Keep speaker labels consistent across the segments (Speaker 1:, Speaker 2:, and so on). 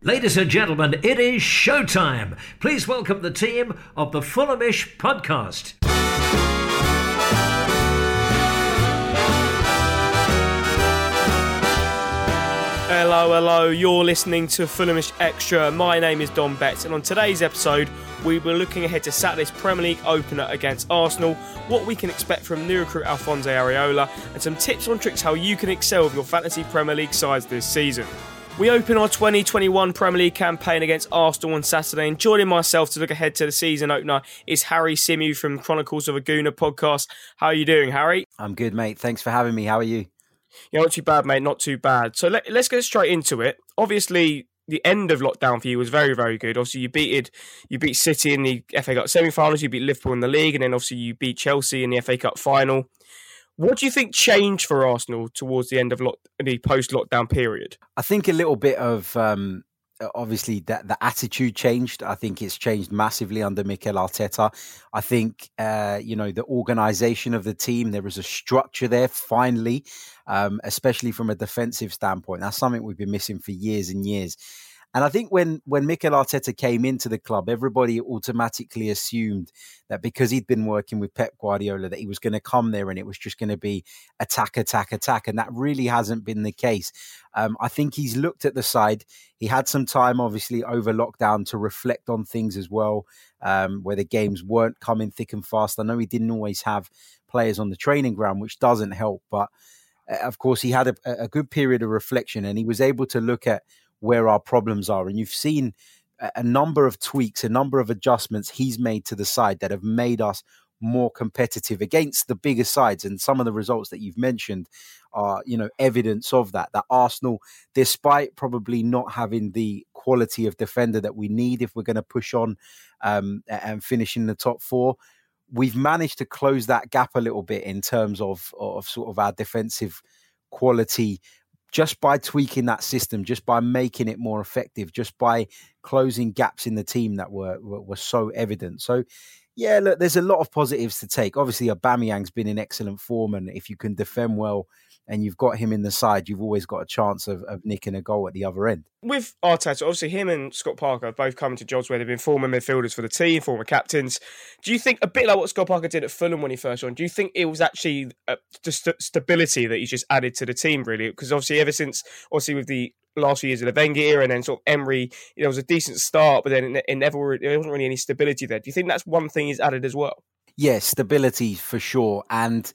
Speaker 1: Ladies and gentlemen, it is showtime. Please welcome the team of the Fulhamish podcast.
Speaker 2: Hello, hello. You're listening to Fulhamish Extra. My name is Dom Betts, and on today's episode, we were looking ahead to Saturday's Premier League opener against Arsenal, what we can expect from new recruit Alphonse Areola, and some tips on tricks how you can excel with your fantasy Premier League sides this season. We open our 2021 Premier League campaign against Arsenal on Saturday, and joining myself to look ahead to the season opener is Harry Symeou from Chronicles of a Gooner podcast. How are you doing, Harry?
Speaker 3: I'm good, mate. Thanks for having me. How are you?
Speaker 2: Yeah, not too bad, mate. Not too bad. So let, us get straight into it. Obviously, the end of lockdown for you was very, very good. Obviously, you beat you beat City in the FA Cup semi-finals. You beat Liverpool in the league, and then obviously you beat Chelsea in the FA Cup final. What do you think changed for Arsenal towards the end of lock, the post lockdown period?
Speaker 3: I think a little bit of um, obviously that the attitude changed. I think it's changed massively under Mikel Arteta. I think uh, you know the organisation of the team. There was a structure there finally, um, especially from a defensive standpoint. That's something we've been missing for years and years. And I think when when Mikel Arteta came into the club, everybody automatically assumed that because he'd been working with Pep Guardiola, that he was going to come there and it was just going to be attack, attack, attack, and that really hasn't been the case. Um, I think he's looked at the side. He had some time, obviously, over lockdown to reflect on things as well, um, where the games weren't coming thick and fast. I know he didn't always have players on the training ground, which doesn't help, but uh, of course, he had a, a good period of reflection and he was able to look at where our problems are. And you've seen a number of tweaks, a number of adjustments he's made to the side that have made us more competitive against the bigger sides. And some of the results that you've mentioned are, you know, evidence of that. That Arsenal, despite probably not having the quality of defender that we need if we're going to push on um, and finish in the top four, we've managed to close that gap a little bit in terms of of sort of our defensive quality just by tweaking that system, just by making it more effective, just by closing gaps in the team that were, were, were so evident. So, yeah, look, there's a lot of positives to take. Obviously, Aubameyang's been in excellent form, and if you can defend well and you've got him in the side, you've always got a chance of, of nicking a goal at the other end.
Speaker 2: With Arteta, obviously him and Scott Parker both come to jobs where they've been former midfielders for the team, former captains. Do you think a bit like what Scott Parker did at Fulham when he first joined? Do you think it was actually uh, just stability that he's just added to the team, really? Because obviously, ever since obviously with the last few years of the Wenger era, and then sort of Emery, it was a decent start, but then it, never there wasn't really any stability there. Do you think that's one thing he's added as well?
Speaker 3: Yes, yeah, stability for sure, and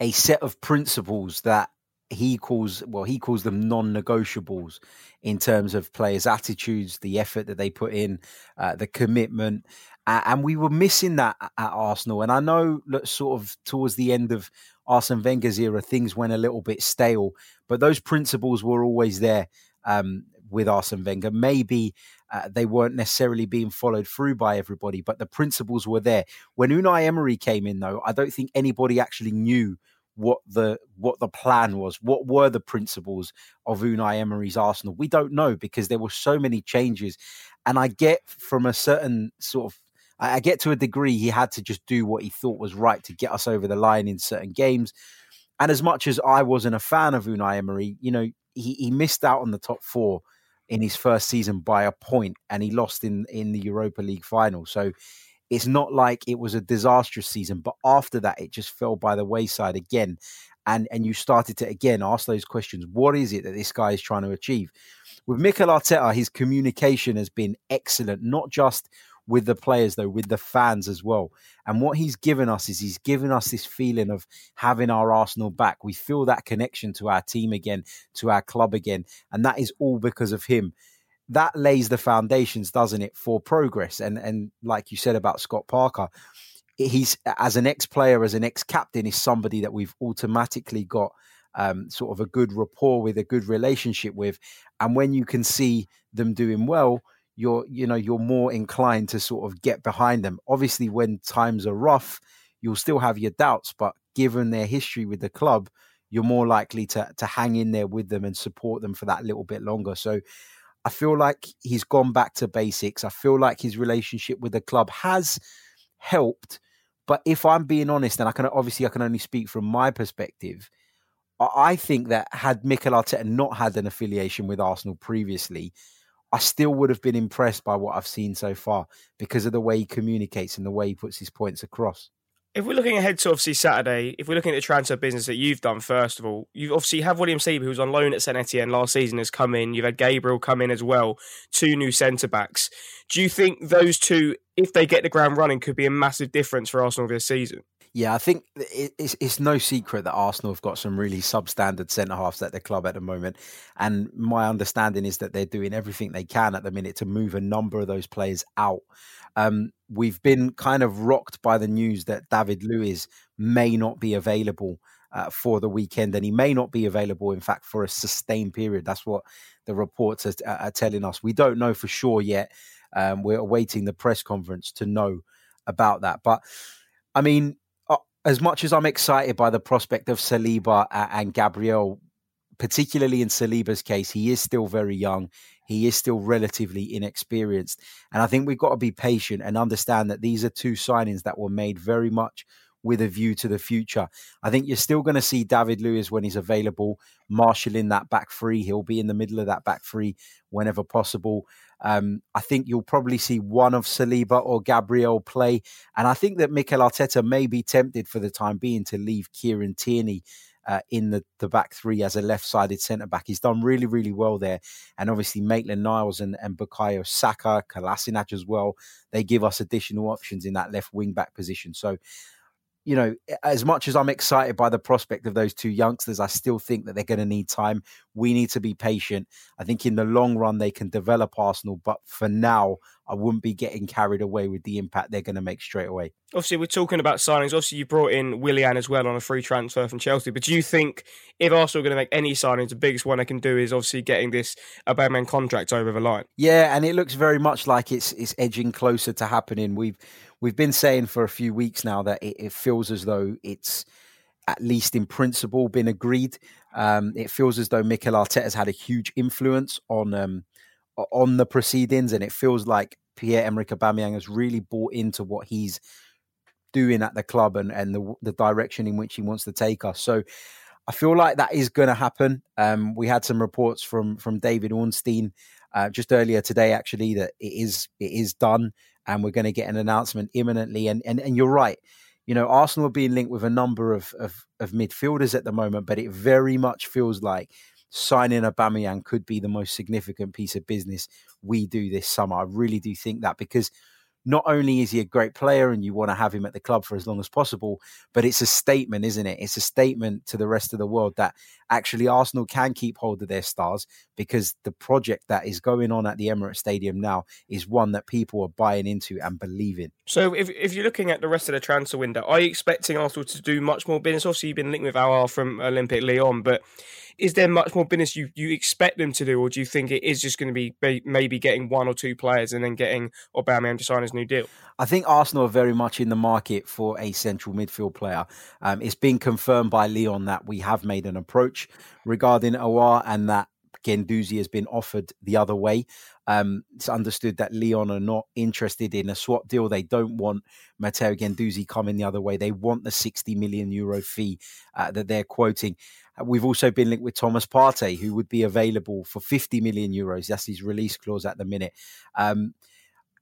Speaker 3: a set of principles that he calls well he calls them non-negotiables in terms of players attitudes the effort that they put in uh, the commitment. Uh, and we were missing that at arsenal. And i know that sort of towards the end of arsene wenger's era things went a little bit stale but those principles were always there um, with arsene wenger maybe uh, they weren't necessarily being followed through by everybody but the principles were there when unai emery came in though i don't think anybody actually knew what the what the plan was. What were the principles of Unai Emery's Arsenal? We don't know because there were so many changes, and I get from a certain sort of. I get to a degree he had to just do what he thought was right to get us over the line in certain games. And as much as I wasn't a fan of Unai Emery, you know, he, he missed out on the top four in his first season by a point and he lost in in the Europa League final. So it's not like it was a disastrous season, but after that, it just fell by the wayside again. And, and you started to again ask those questions. What is it that this guy is trying to achieve? With Mikel Arteta, his communication has been excellent, not just with the players though, with the fans as well. And what he's given us is he's given us this feeling of having our Arsenal back. We feel that connection to our team again, to our club again, and that is all because of him that lays the foundations, doesn't it, for progress? And and like you said about Scott Parker, he's as an ex-player, as an ex-captain, is somebody that we've automatically got um, sort of a good rapport with, a good relationship with. And when you can see them doing well, you're you know you're more inclined to sort of get behind them. Obviously, when times are rough, you'll still have your doubts, but given their history with the club, you're more likely to to hang in there with them and support them for that little bit longer. So I feel like he's gone back to basics. I feel like his relationship with the club has helped. But if I'm being honest, and I can obviously I can only speak from my perspective, I think that had Mikel Arteta not had an affiliation with Arsenal previously, I still would have been impressed by what I've seen so far because of the way he communicates and the way he puts his points across.
Speaker 2: If we're looking ahead to obviously Saturday, if we're looking at the transfer business that you've done, first of all, you obviously have William Saliba, who was on loan at St Etienne last season, has come in. You've had Gabriel come in as well, two new centre backs. Do you think those two, if they get the ground running, could be a massive difference for Arsenal this season?
Speaker 3: Yeah, I think it's it's no secret that Arsenal have got some really substandard centre halves at the club at the moment, and my understanding is that they're doing everything they can at the minute to move a number of those players out. Um, we've been kind of rocked by the news that David Luiz may not be available uh, for the weekend, and he may not be available, in fact, for a sustained period. That's what the reports are, are telling us. We don't know for sure yet. Um, we're awaiting the press conference to know about that, but. I mean, as much as I'm excited by the prospect of Saliba uh, and Gabriel, particularly in Saliba's case, he is still very young. He is still relatively inexperienced. And I think we've got to be patient and understand that these are two signings that were made very much with a view to the future. I think you're still going to see David Luiz when he's available, marshalling that back three. He'll be in the middle of that back three whenever possible. Um, I think you'll probably see one of Saliba or Gabriel play. And I think that Mikel Arteta may be tempted for the time being to leave Kieran Tierney uh, in the, the back three as a left sided centre back. He's done really, really well there. And obviously, Maitland Niles and, and Bukayo Saka, Kolasinac as well, they give us additional options in that left wing back position. So you know, as much as I'm excited by the prospect of those two youngsters, I still think that they're going to need time. We need to be patient. I think in the long run, they can develop Arsenal. But for now, I wouldn't be getting carried away with the impact they're going to make straight away.
Speaker 2: Obviously, we're talking about signings. Obviously, you brought in Willian as well on a free transfer from Chelsea. But do you think if Arsenal are going to make any signings, the biggest one they can do is obviously getting this Aubameyang contract over the line?
Speaker 3: Yeah, and it looks very much like it's it's edging closer to happening. We've we've been saying for a few weeks now that it, it feels as though it's at least in principle been agreed. Um, it feels as though Mikel Arteta has had a huge influence on um, on the proceedings, and it feels like Pierre Emerick Aubameyang has really bought into what he's doing at the club and and the, the direction in which he wants to take us. So. I feel like that is going to happen. Um, we had some reports from from David Ornstein uh, just earlier today, actually, that it is it is done and we're going to get an announcement imminently. And and, and you're right. You know, Arsenal are being linked with a number of, of, of midfielders at the moment, but it very much feels like signing Aubameyang could be the most significant piece of business we do this summer. I really do think that because not only is he a great player and you want to have him at the club for as long as possible, but it's a statement, isn't it? It's a statement to the rest of the world that actually Arsenal can keep hold of their stars because the project that is going on at the Emirates Stadium now is one that people are buying into and believing.
Speaker 2: So, if, if you're looking at the rest of the transfer window, are you expecting Arsenal to do much more business? Obviously, you've been linked with Aouar from Olympique Lyon, but is there much more business you, you expect them to do, or do you think it is just going to be maybe getting one or two players and then getting Aubameyang to sign his new deal?
Speaker 3: I think Arsenal are very much in the market for a central midfield player. Um, it's been confirmed by Lyon that we have made an approach regarding Aouar and that Guendouzi has been offered the other way. Um, it's understood that Lyon are not interested in a swap deal. They don't want Matteo Guendouzi coming the other way. They want the 60 million euro fee uh, that they're quoting. Uh, we've also been linked with Thomas Partey, who would be available for 50 million euros. That's his release clause at the minute. Um,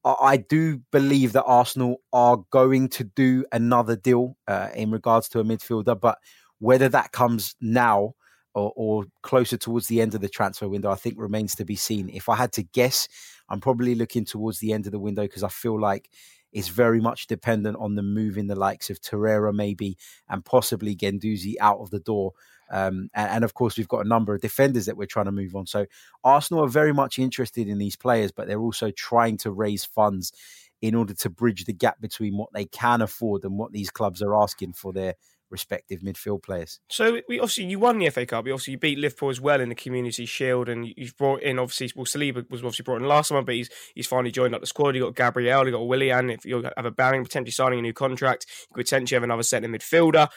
Speaker 3: I do believe that Arsenal are going to do another deal uh, in regards to a midfielder, but whether that comes now or, or, closer towards the end of the transfer window, I think remains to be seen. If I had to guess, I'm probably looking towards the end of the window because I feel like it's very much dependent on the move in the likes of Torreira, maybe, and possibly Guendouzi out of the door. Um, and, and, of course, we've got a number of defenders that we're trying to move on. So Arsenal are very much interested in these players, but they're also trying to raise funds in order to bridge the gap between what they can afford and what these clubs are asking for their respective midfield players.
Speaker 2: So we obviously you won the FA Cup. You obviously you beat Liverpool as well in the Community Shield, and you've brought in obviously well Saliba was obviously brought in last summer, but he's he's finally joined up the squad. You got Gabriel, you got Willian. If you have a Baring potentially signing a new contract, you could potentially have another centre midfielder.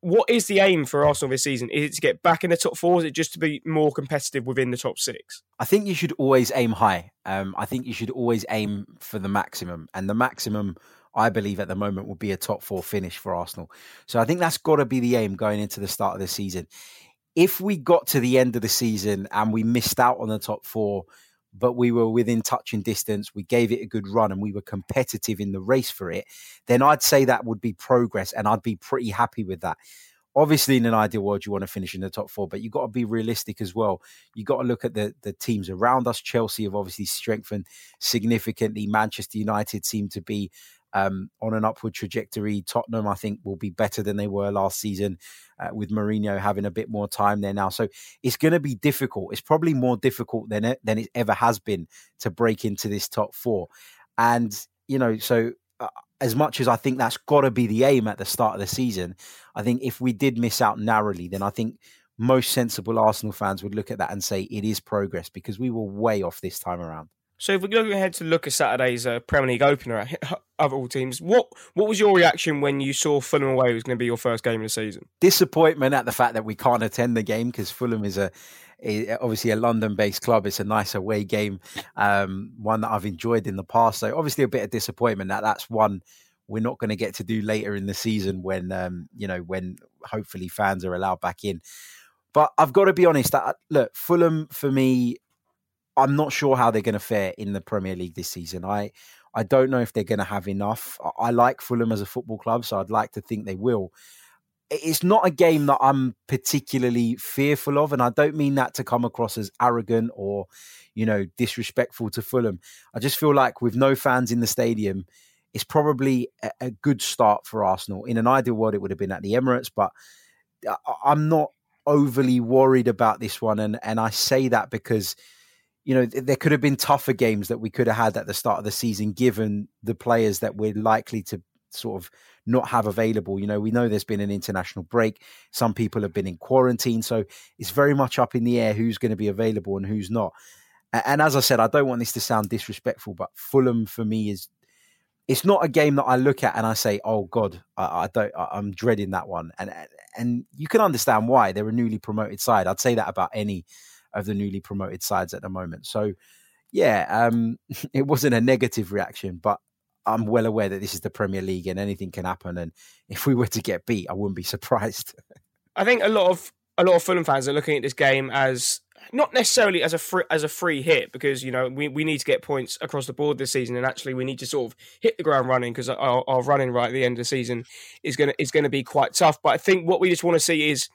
Speaker 2: What is the aim for Arsenal this season? Is it to get back in the top four? Is it just to be more competitive within the top six?
Speaker 3: I think you should always aim high. Um, I think you should always aim for the maximum, and the maximum I believe at the moment will be a top four finish for Arsenal. So I think that's got to be the aim going into the start of the season. If we got to the end of the season and we missed out on the top four, but we were within touching distance. We gave it a good run and we were competitive in the race for it. Then I'd say that would be progress and I'd be pretty happy with that. Obviously, in an ideal world, you want to finish in the top four, but you've got to be realistic as well. You've got to look at the, the teams around us. Chelsea have obviously strengthened significantly. Manchester United seem to be um, on an upward trajectory. Tottenham, I think, will be better than they were last season uh, with Mourinho having a bit more time there now. So it's going to be difficult. It's probably more difficult than it, than it ever has been to break into this top four. And, you know, so uh, as much as I think that's got to be the aim at the start of the season, I think if we did miss out narrowly, then I think most sensible Arsenal fans would look at that and say it is progress because we were way off this time around.
Speaker 2: So if we go ahead to look at Saturday's uh, Premier League opener of all teams, what what was your reaction when you saw Fulham away was going to be your first game of the season?
Speaker 3: Disappointment at the fact that we can't attend the game because Fulham is a obviously a London-based club. It's a nice away game, um, one that I've enjoyed in the past. So obviously a bit of disappointment that that's one we're not going to get to do later in the season when um, you know when hopefully fans are allowed back in. But I've got to be honest. That look, Fulham for me I'm not sure how they're going to fare in the Premier League this season. I I don't know if they're going to have enough. I like Fulham as a football club, so I'd like to think they will. It's not a game that I'm particularly fearful of, and I don't mean that to come across as arrogant or, you know, disrespectful to Fulham. I just feel like with no fans in the stadium, it's probably a, a good start for Arsenal. In an ideal world, it would have been at the Emirates, but uh, I'm not overly worried about this one, and and I say that because you know, there could have been tougher games that we could have had at the start of the season, given the players that we're likely to sort of not have available. You know, we know there's been an international break. Some people have been in quarantine. So it's very much up in the air who's going to be available and who's not. And as I said, I don't want this to sound disrespectful, but Fulham for me is it's not a game that I look at and I say, "Oh God, I, I don't, I, am dreading that one." And and you can understand why they're a newly promoted side. I'd say that about any of the newly promoted sides at the moment. So, yeah, um, it wasn't a negative reaction, but I'm well aware that this is the Premier League and anything can happen. And if we were to get beat, I wouldn't be surprised.
Speaker 2: I think a lot of a lot of Fulham fans are looking at this game as not necessarily as a free, as a free hit because you know we, we need to get points across the board this season and actually we need to sort of hit the ground running because our, our running right at the end of the season is gonna is gonna be quite tough. But I think what we just want to see is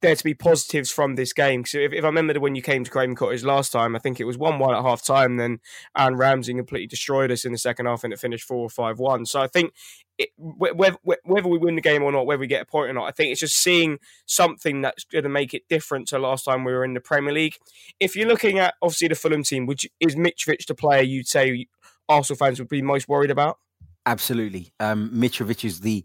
Speaker 2: there to be positives from this game. So if, if I remember when you came to Craven Cottage last time, I think it was one one at half time. Then Aaron Ramsey completely destroyed us in the second half, and it finished four or five one. So I think it, whether, whether we win the game or not, whether we get a point or not, I think it's just seeing something that's going to make it different to last time we were in the Premier League. If you're looking at obviously the Fulham team, which is Mitrovic the player you'd say Arsenal fans would be most worried about?
Speaker 3: Absolutely, um, Mitrovic is the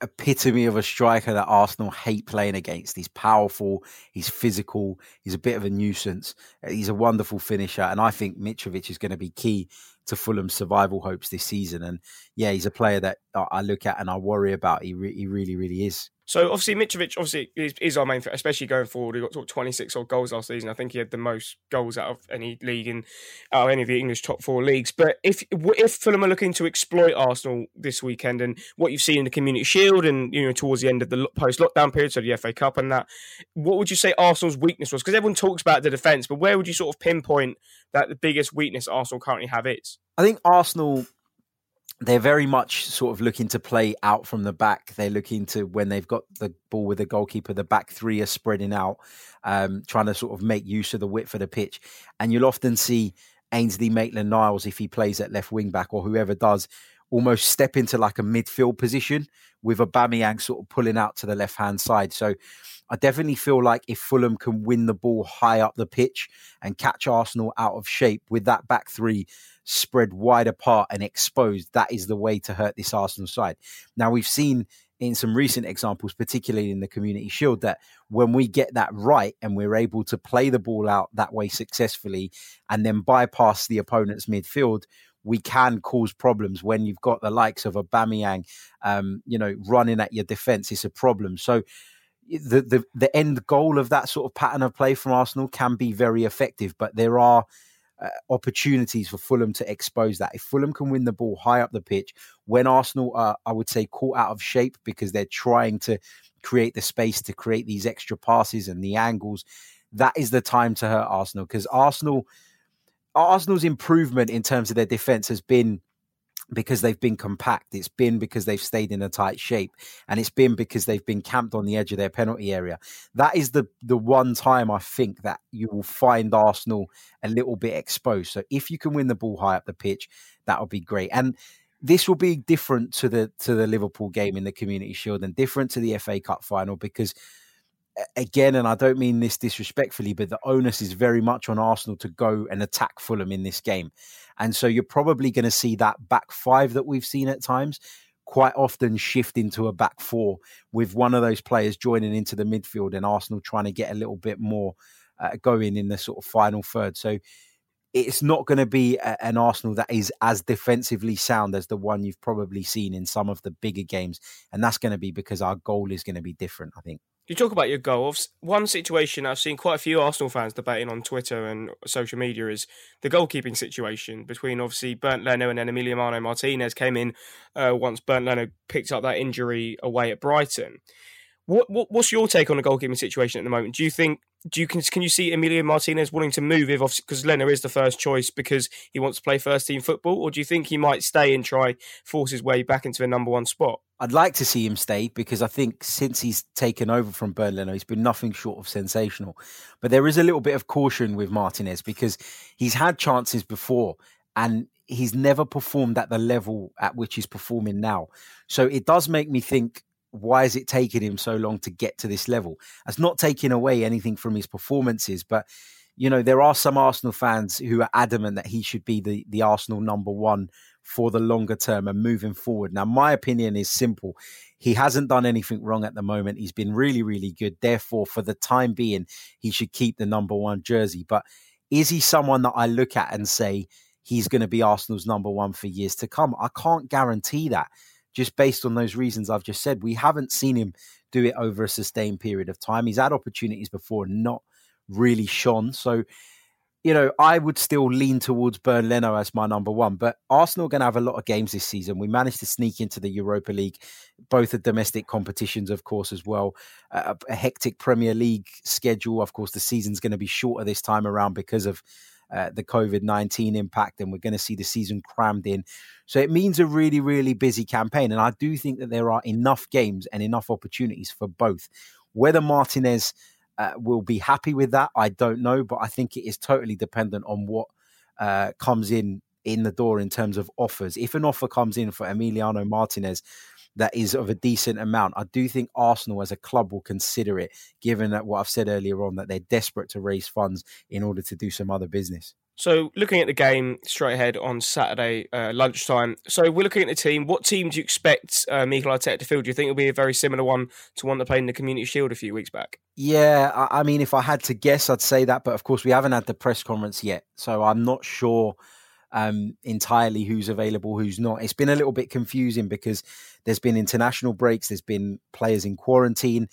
Speaker 3: epitome of a striker that Arsenal hate playing against. He's powerful, he's physical, he's a bit of a nuisance. Uh, he's a wonderful finisher, and I think Mitrovic is going to be key to Fulham's survival hopes this season. And yeah, he's a player that I look at and I worry about. He, re- he really, really is.
Speaker 2: So obviously Mitrovic obviously is, is, our main threat, especially going forward. He got 26 odd goals last season. I think he had the most goals out of any league in out of any of the English top four leagues. But if if Fulham are looking to exploit Arsenal this weekend and what you've seen in the Community Shield and you know towards the end of the post lockdown period, so the FA Cup and that, what would you say Arsenal's weakness was? Because everyone talks about the defence, but where would you sort of pinpoint that the biggest weakness Arsenal currently have is?
Speaker 3: I think Arsenal they're very much sort of looking to play out from the back. They're looking to when they've got the ball with the goalkeeper, the back three are spreading out, um, trying to sort of make use of the width of the pitch. And you'll often see Ainsley Maitland Niles, if he plays at left wing back or whoever does, almost step into like a midfield position with a Aubameyang sort of pulling out to the left hand side. So I definitely feel like if Fulham can win the ball high up the pitch and catch Arsenal out of shape with that back three, spread wide apart and exposed, that is the way to hurt this Arsenal side. Now, we've seen in some recent examples, particularly in the Community Shield, that when we get that right and we're able to play the ball out that way successfully and then bypass the opponent's midfield, we can cause problems when you've got the likes of Aubameyang, um, you know, running at your defence. It's a problem. So the, the the end goal of that sort of pattern of play from Arsenal can be very effective, but there are uh, opportunities for Fulham to expose that. If Fulham can win the ball high up the pitch, when Arsenal are, I would say, caught out of shape because they're trying to create the space to create these extra passes and the angles, that is the time to hurt Arsenal because Arsenal Arsenal's improvement in terms of their defense has been because they've been compact. It's been because they've stayed in a tight shape, and it's been because they've been camped on the edge of their penalty area. That is the the one time I think that you will find Arsenal a little bit exposed. So if you can win the ball high up the pitch, that would be great. And this will be different to the to the Liverpool game in the Community Shield and different to the FA Cup final because again, and I don't mean this disrespectfully, but the onus is very much on Arsenal to go and attack Fulham in this game. And so you're probably going to see that back five that we've seen at times quite often shift into a back four with one of those players joining into the midfield and Arsenal trying to get a little bit more uh, going in the sort of final third. So it's not going to be a, an Arsenal that is as defensively sound as the one you've probably seen in some of the bigger games. And that's going to be because our goal is going to be different, I think.
Speaker 2: You talk about your goals. One situation I've seen quite a few Arsenal fans debating on Twitter and social media is the goalkeeping situation between obviously Bernd Leno and then Emiliano Martinez came in uh, once Bernd Leno picked up that injury away at Brighton. What, what, what's your take on the goalkeeping situation at the moment? Do you think do you can can you see Emilio Martinez wanting to move if because Leno is the first choice because he wants to play first team football, or do you think he might stay and try force his way back into a number one spot?
Speaker 3: I'd like to see him stay because I think since he's taken over from Bernd he's been nothing short of sensational. But there is a little bit of caution with Martinez because he's had chances before and he's never performed at the level at which he's performing now. So it does make me think why is it taking him so long to get to this level? That's not taking away anything from his performances, but you know there are some Arsenal fans who are adamant that he should be the the Arsenal number one for the longer term and moving forward. Now, my opinion is simple. He hasn't done anything wrong at the moment. He's been really, really good. Therefore, for the time being, he should keep the number one jersey. But is he someone that I look at and say he's going to be Arsenal's number one for years to come? I can't guarantee that just based on those reasons I've just said. We haven't seen him do it over a sustained period of time. He's had opportunities before, not really shone. So, you know, I would still lean towards Bernd Leno as my number one. But Arsenal are going to have a lot of games this season. We managed to sneak into the Europa League, both the domestic competitions, of course, as well. a, a hectic Premier League schedule. Of course, the season's going to be shorter this time around because of uh, the COVID 19 impact, and we're going to see the season crammed in. So it means a really, really busy campaign. And I do think that there are enough games and enough opportunities for both. Whether Martinez uh, will be happy with that, I don't know, but I think it is totally dependent on what uh, comes in in the door in terms of offers. If an offer comes in for Emiliano Martinez, that is of a decent amount. I do think Arsenal as a club will consider it, given that what I've said earlier on, that they're desperate to raise funds in order to do some other business.
Speaker 2: So, looking at the game straight ahead on Saturday uh, lunchtime. So, we're looking at the team. What team do you expect uh, Mikel Arteta to field? Do you think it'll be a very similar one to one that played in the Community Shield a few weeks back?
Speaker 3: Yeah, I, I mean, if I had to guess, I'd say that. But of course, we haven't had the press conference yet, so I'm not sure um, entirely who's available, who's not. It's been a little bit confusing because there's been international breaks, there's been players in quarantine.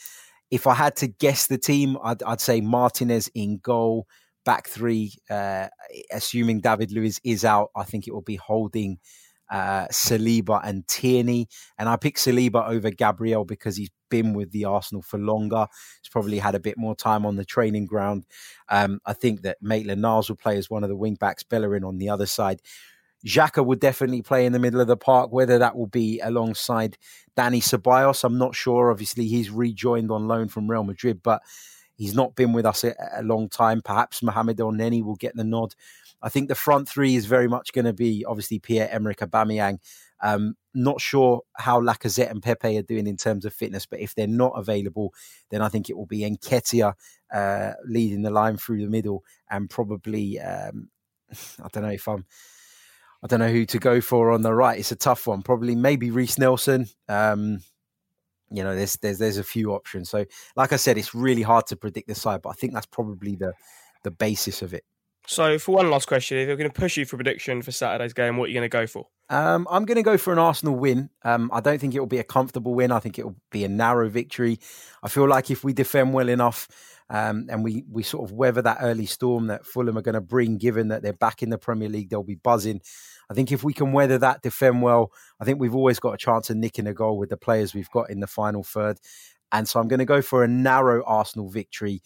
Speaker 3: If I had to guess the team, I'd, I'd say Martinez in goal, back three, uh, assuming David Luiz is out. I think it will be holding uh, Saliba and Tierney. And I pick Saliba over Gabriel because he's been with the Arsenal for longer. He's probably had a bit more time on the training ground. Um, I think that Maitland Niles will play as one of the wing backs, Bellerin on the other side. Xhaka would definitely play in the middle of the park. Whether that will be alongside Dani Ceballos, I'm not sure. Obviously, he's rejoined on loan from Real Madrid, but he's not been with us a, a long time. Perhaps Mohamed Elneny will get the nod. I think the front three is very much going to be obviously Pierre Emerick Aubameyang. Um, not sure how Lacazette and Pepe are doing in terms of fitness, but if they're not available, then I think it will be Nketiah uh, leading the line through the middle, and probably um, I don't know if I'm. I don't know who to go for on the right. It's a tough one. Probably maybe Reiss Nelson. Um, you know, there's there's there's a few options. So, like I said, it's really hard to predict the side, but I think that's probably the the basis of it.
Speaker 2: So, for one last question, if you're going to push you for prediction for Saturday's game, what are you going to go for?
Speaker 3: Um, I'm going to go for an Arsenal win. Um, I don't think it will be a comfortable win. I think it will be a narrow victory. I feel like if we defend well enough um, and we we sort of weather that early storm that Fulham are going to bring, given that they're back in the Premier League, they'll be buzzing. I think if we can weather that, defend well, I think we've always got a chance of nicking a goal with the players we've got in the final third. And so I'm going to go for a narrow Arsenal victory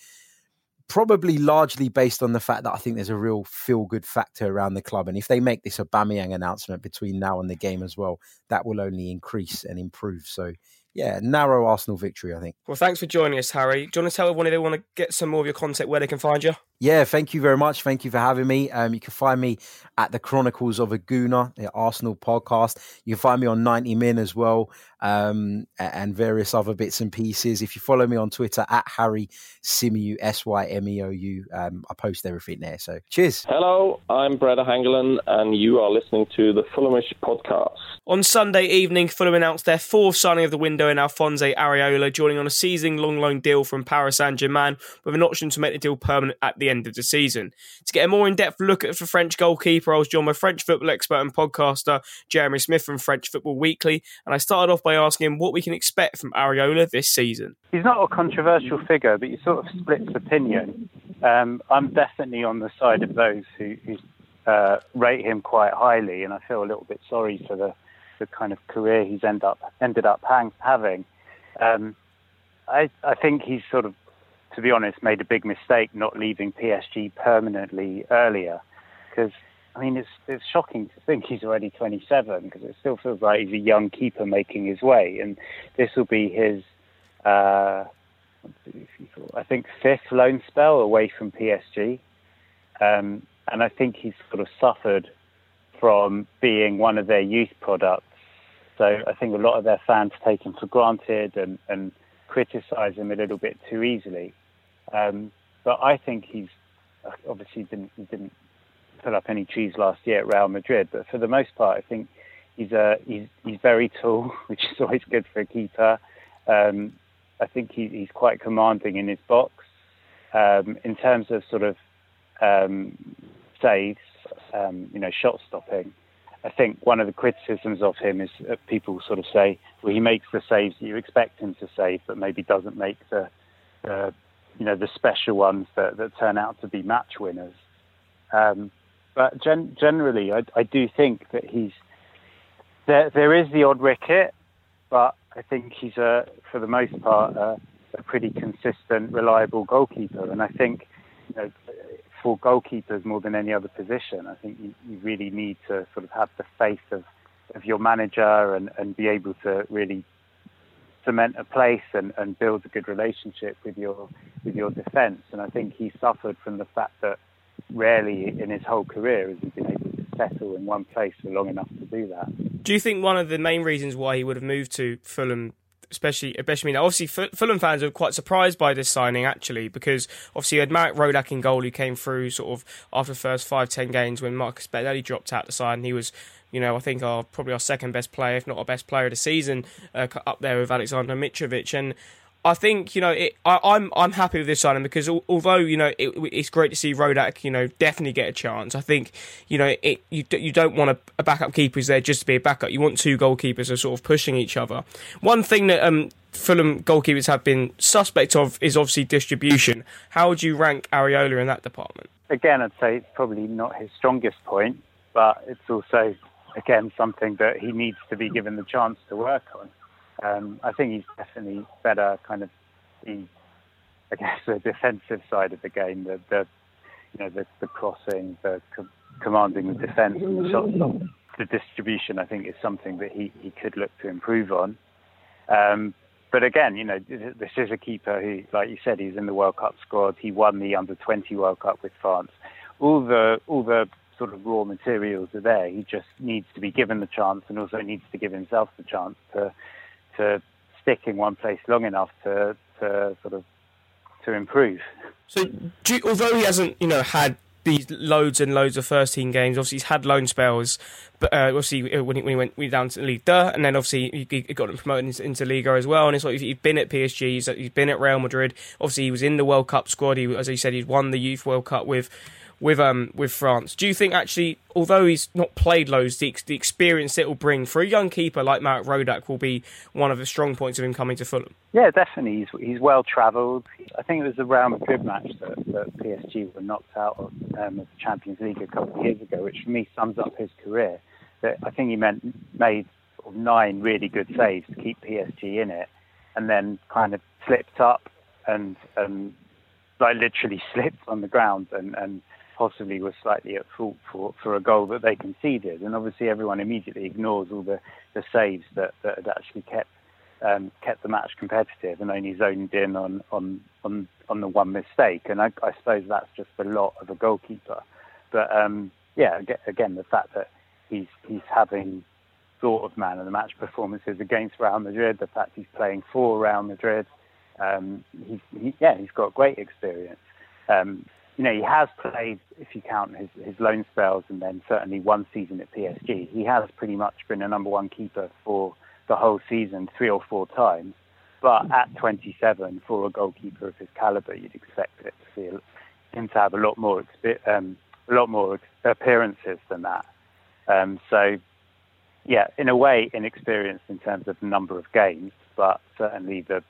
Speaker 3: probably largely based on the fact that I think there's a real feel good factor around the club. And if they make this Aubameyang announcement between now and the game as well, that will only increase and improve. So yeah, narrow Arsenal victory, I think.
Speaker 2: Well, thanks for joining us, Harry. Do you want to tell everyone if they want to get some more of your content where they can find you?
Speaker 3: Yeah, thank you very much. Thank you for having me. Um, you can find me at the Chronicles of a Gooner, the Arsenal podcast. You can find me on 90 Min as well, um, and various other bits and pieces. If you follow me on Twitter at Harry Symeou, S Y M E O U, um, I post everything there. So cheers.
Speaker 4: Hello, I'm Brede Hangeland, and you are listening to the Fulhamish podcast.
Speaker 2: On Sunday evening, Fulham announced their fourth signing of the window in Alphonse Areola, joining on a season long loan deal from Paris Saint Germain with an option to make the deal permanent at the end of the season. To get a more in depth look at the French goalkeeper, I was joined by French football expert and podcaster Jeremy Smith from French Football Weekly, and I started off by asking him what we can expect from Areola this season.
Speaker 5: He's not a controversial figure, but he sort of splits opinion. Um, I'm definitely on the side of those who, who uh, rate him quite highly, and I feel a little bit sorry for the, the kind of career he's end up ended up hang, having. Um, I, I think he's sort of to be honest, made a big mistake not leaving PSG permanently earlier. Because, I mean, it's, it's shocking to think he's already 27 because it still feels like he's a young keeper making his way. And this will be his, uh, I think, fifth loan spell away from PSG. Um, and I think he's sort of suffered from being one of their youth products. So I think a lot of their fans take him for granted and, and criticize him a little bit too easily. Um, but I think he's obviously didn't didn't put up any trees last year at Real Madrid, but for the most part, I think he's a he's he's very tall, which is always good for a keeper. Um, I think he, he's quite commanding in his box. Um, in terms of sort of um, saves, um, you know, shot stopping. I think one of the criticisms of him is that people sort of say, well, he makes the saves that you expect him to save, but maybe doesn't make the, the you know, the special ones that, that turn out to be match winners. Um, but gen- generally, I, I, do think that he's there. There is the odd wicket, but I think he's a, for the most part, a, a pretty consistent, reliable goalkeeper. And I think, you know, for goalkeepers more than any other position, I think you, you really need to sort of have the faith of, of your manager and, and be able to really cement a place and, and build a good relationship with your with your defence. And I think he suffered from the fact that rarely in his whole career has he been able to settle in one place for long enough to do that.
Speaker 2: Do you think one of the main reasons why he would have moved to Fulham especially especially obviously Fulham fans are quite surprised by this signing actually because obviously you had Marek Rodak in goal who came through sort of after the first five ten games when Marcus Bettinelli dropped out the side and he was you know, I think our probably our second best player, if not our best player of the season, uh, up there with Alexander Mitrovic. And I think you know it, I, am I'm, I'm happy with this signing because although you know it, it's great to see Rodak you know definitely get a chance. I think you know it you you don't want a, a backup keeper who's there just to be a backup. You want two goalkeepers are sort of pushing each other. One thing that um, Fulham goalkeepers have been suspect of is obviously distribution. How would you rank Areola in that department?
Speaker 5: Again, I'd say it's probably not his strongest point, but it's also again something that he needs to be given the chance to work on. Um, I think he's definitely better, kind of the, I guess, the defensive side of the game, the, the you know, the, the crossing, the co- commanding the defence, the. The distribution, I think, is something that he, he could look to improve on. Um, but again, you know, this is a keeper who, like you said, he's in the World Cup squad. He won the Under 20 World Cup with France. All the all the sort of raw materials are there. He just needs to be given the chance, and also needs to give himself the chance to to stick in one place long enough to to sort of to improve.
Speaker 2: So, you, although he hasn't, you know, had these loads and loads of first team games. Obviously, he's had loan spells, but uh, obviously uh, when he, when he went we down to Ligue 2, and then obviously he, he got promoted into, into Liga as well. And it's like he's been at PSG, he's, he's been at Real Madrid. Obviously, he was in the World Cup squad. He, as he said, he's won the Youth World Cup with with um with France. Do you think actually, although he's not played loads, the, the experience it will bring for a young keeper like Marek Rodak will be one of the strong points of him coming to Fulham?
Speaker 5: Yeah, definitely. He's he's well travelled. I think it was the Real Madrid match that, that PSG were knocked out of um, the Champions League a couple of years ago, which for me sums up his career. That I think he meant made nine really good saves to keep PSG in it, and then kind of slipped up and and like literally slipped on the ground and, and possibly was slightly at fault for, for a goal that they conceded. And obviously, everyone immediately ignores all the, the saves that, that had actually kept um, kept the match competitive and only zoned in on on on, on the one mistake. And I, I suppose that's just the lot of a goalkeeper. But um, yeah, again, the fact that he's he's having sort of man of the match performances against Real Madrid, the fact he's playing for Real Madrid, um, he's he, yeah, he's got great experience. Um, you know, he has played, if you count his, his loan spells, and then certainly one season at PSG. He has pretty much been a number one keeper for the whole season three or four times. But at 27, for a goalkeeper of his caliber, you'd expect it to feel, him to have a lot more um, a lot more appearances than that. Um, so, yeah, in a way, inexperienced in terms of number of games, but certainly the,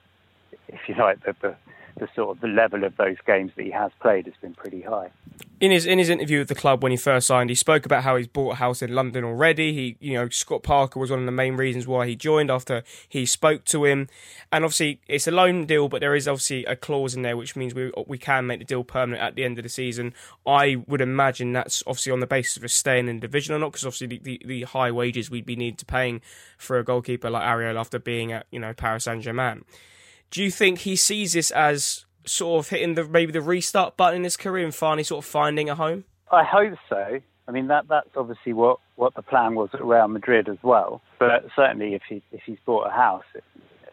Speaker 5: if you like, the, the the sort of the level of those games that he has played has been pretty high.
Speaker 2: In his in his interview with the club when he first signed, he spoke about how he's bought a house in London already. He, you know, Scott Parker was one of the main reasons why he joined after he spoke to him. And obviously, it's a loan deal, but there is obviously a clause in there which means we we can make the deal permanent at the end of the season. I would imagine that's obviously on the basis of us staying in division or not, because obviously the, the, the high wages we'd be needed to paying for a goalkeeper like Areola after being at you know Paris Saint Germain. Do you think he sees this as sort of hitting the maybe the restart button in his career and finally sort of finding a home?
Speaker 5: I hope so. I mean that that's obviously what, what the plan was at Real Madrid as well. But certainly, if he if he's bought a house, it,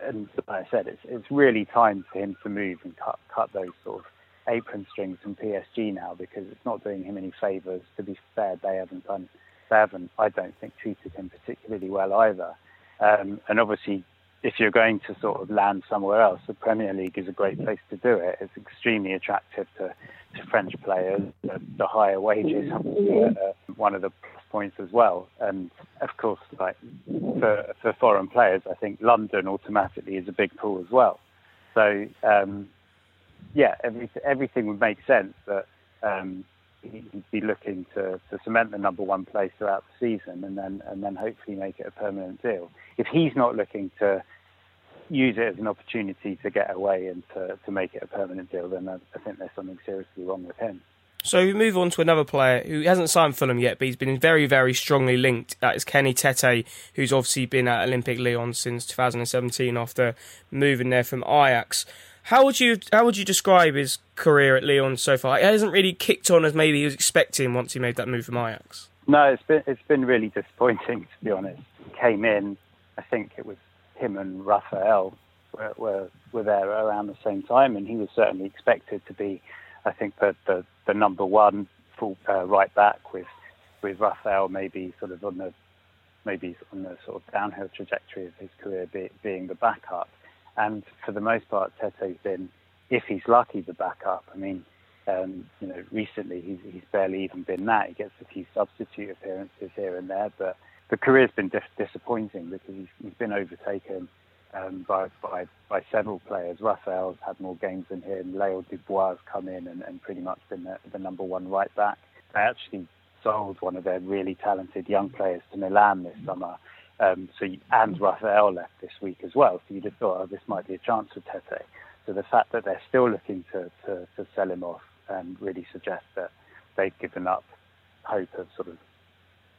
Speaker 5: and like I said, it's it's really time for him to move and cut cut those sort of apron strings from PSG now because it's not doing him any favours. To be fair, they haven't done they haven't I don't think treated him particularly well either. Um, and obviously if you're going to sort of land somewhere else, the Premier League is a great place to do it. It's extremely attractive to, to French players. The, the higher wages uh, one of the points as well. And of course, like for for foreign players, I think London automatically is a big pool as well. So um, yeah, every, everything would make sense that um, he'd be looking to, to cement the number one place throughout the season, and then and then hopefully make it a permanent deal. If he's not looking to use it as an opportunity to get away and to, to make it a permanent deal, then I, I think there's something seriously wrong with him.
Speaker 2: So we move on to another player who hasn't signed Fulham yet, but he's been very, very strongly linked. That is Kenny Tete, who's obviously been at Olympique Lyon since 2017 after moving there from Ajax. How would you how would you describe his career at Lyon so far? It hasn't really kicked on as maybe he was expecting once he made that move from Ajax.
Speaker 5: No, it's been it's been really disappointing to be honest. Came in, I think it was him and Raphael were, were, were there around the same time, and he was certainly expected to be, I think, the the, the number one full uh, right back with with Raphael maybe sort of on the maybe on the sort of downhill trajectory of his career be, being the backup. And for the most part, Tete's been, if he's lucky, the backup. I mean, um, you know, recently he's, he's barely even been that. He gets a few substitute appearances here and there, but the career's been dis- disappointing because he's, he's been overtaken um, by, by, by several players. Raphael's had more games than him. Leo Dubois come in and, and pretty much been the, the number one right back. They actually sold one of their really talented young players to Milan this summer. Um, so you, and Raphael left this week as well. So you'd have thought, oh, this might be a chance for Tete. So the fact that they're still looking to, to, to sell him off um, really suggests that they've given up hope of sort of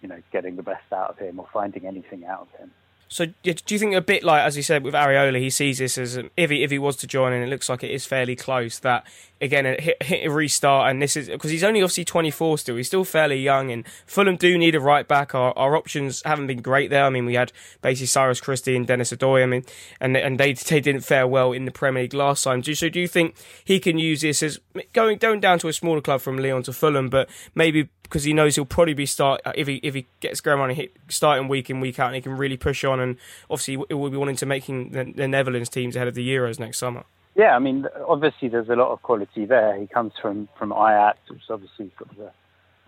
Speaker 5: you know, getting the best out of him or finding anything out of him.
Speaker 2: So, do you think a bit like, as you said, with Areola, he sees this as if he if he was to join, and it looks like it is fairly close. That again, hit, hit a restart, and this is because he's only obviously 24 still. He's still fairly young, and Fulham do need a right back. Our, our options haven't been great there. I mean, we had basically Cyrus Christie and Denis Odoi. I mean, and and they they didn't fare well in the Premier League last time. So, do you think he can use this as going going down to a smaller club from Lyon to Fulham, but maybe because he knows he'll probably be start uh, if he if he gets going on and hit starting week in week out and he can really push on and obviously it will be wanting to making the, the, Netherlands teams ahead of the Euros next summer.
Speaker 5: Yeah, I mean obviously there's a lot of quality there. He comes from from Ajax, which obviously of a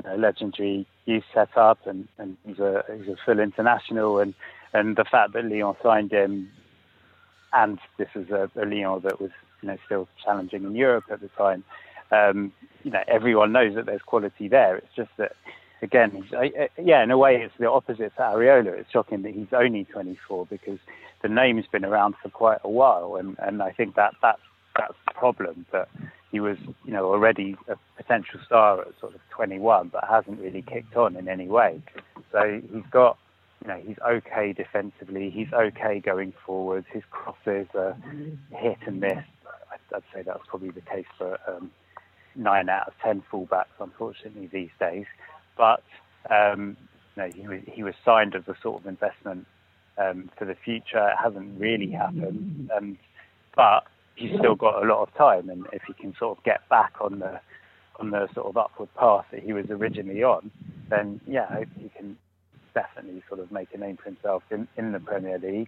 Speaker 5: you know, legendary youth setup, and, and he's a he's a full international, and and the fact that Lyon signed him, and this is a, a Lyon that was you know still challenging in Europe at the time um, you know, everyone knows that there's quality there. It's just that, again, yeah, in a way, it's the opposite to Areola. It's shocking that he's only 24 because the name's been around for quite a while, and, and I think that that's that's the problem. That he was, you know, already a potential star at sort of 21, but hasn't really kicked on in any way. So he's got, you know, he's okay defensively. He's okay going forwards. His crosses are hit and miss. I'd say that's probably the case for um, nine out of ten fullbacks, unfortunately, these days. But um, you know, he was he was signed as a sort of investment um, for the future. It hasn't really happened, um, but he's still got a lot of time, and if he can sort of get back on the on the sort of upward path that he was originally on, then yeah, I hope he can definitely sort of make a name for himself in, in the Premier League.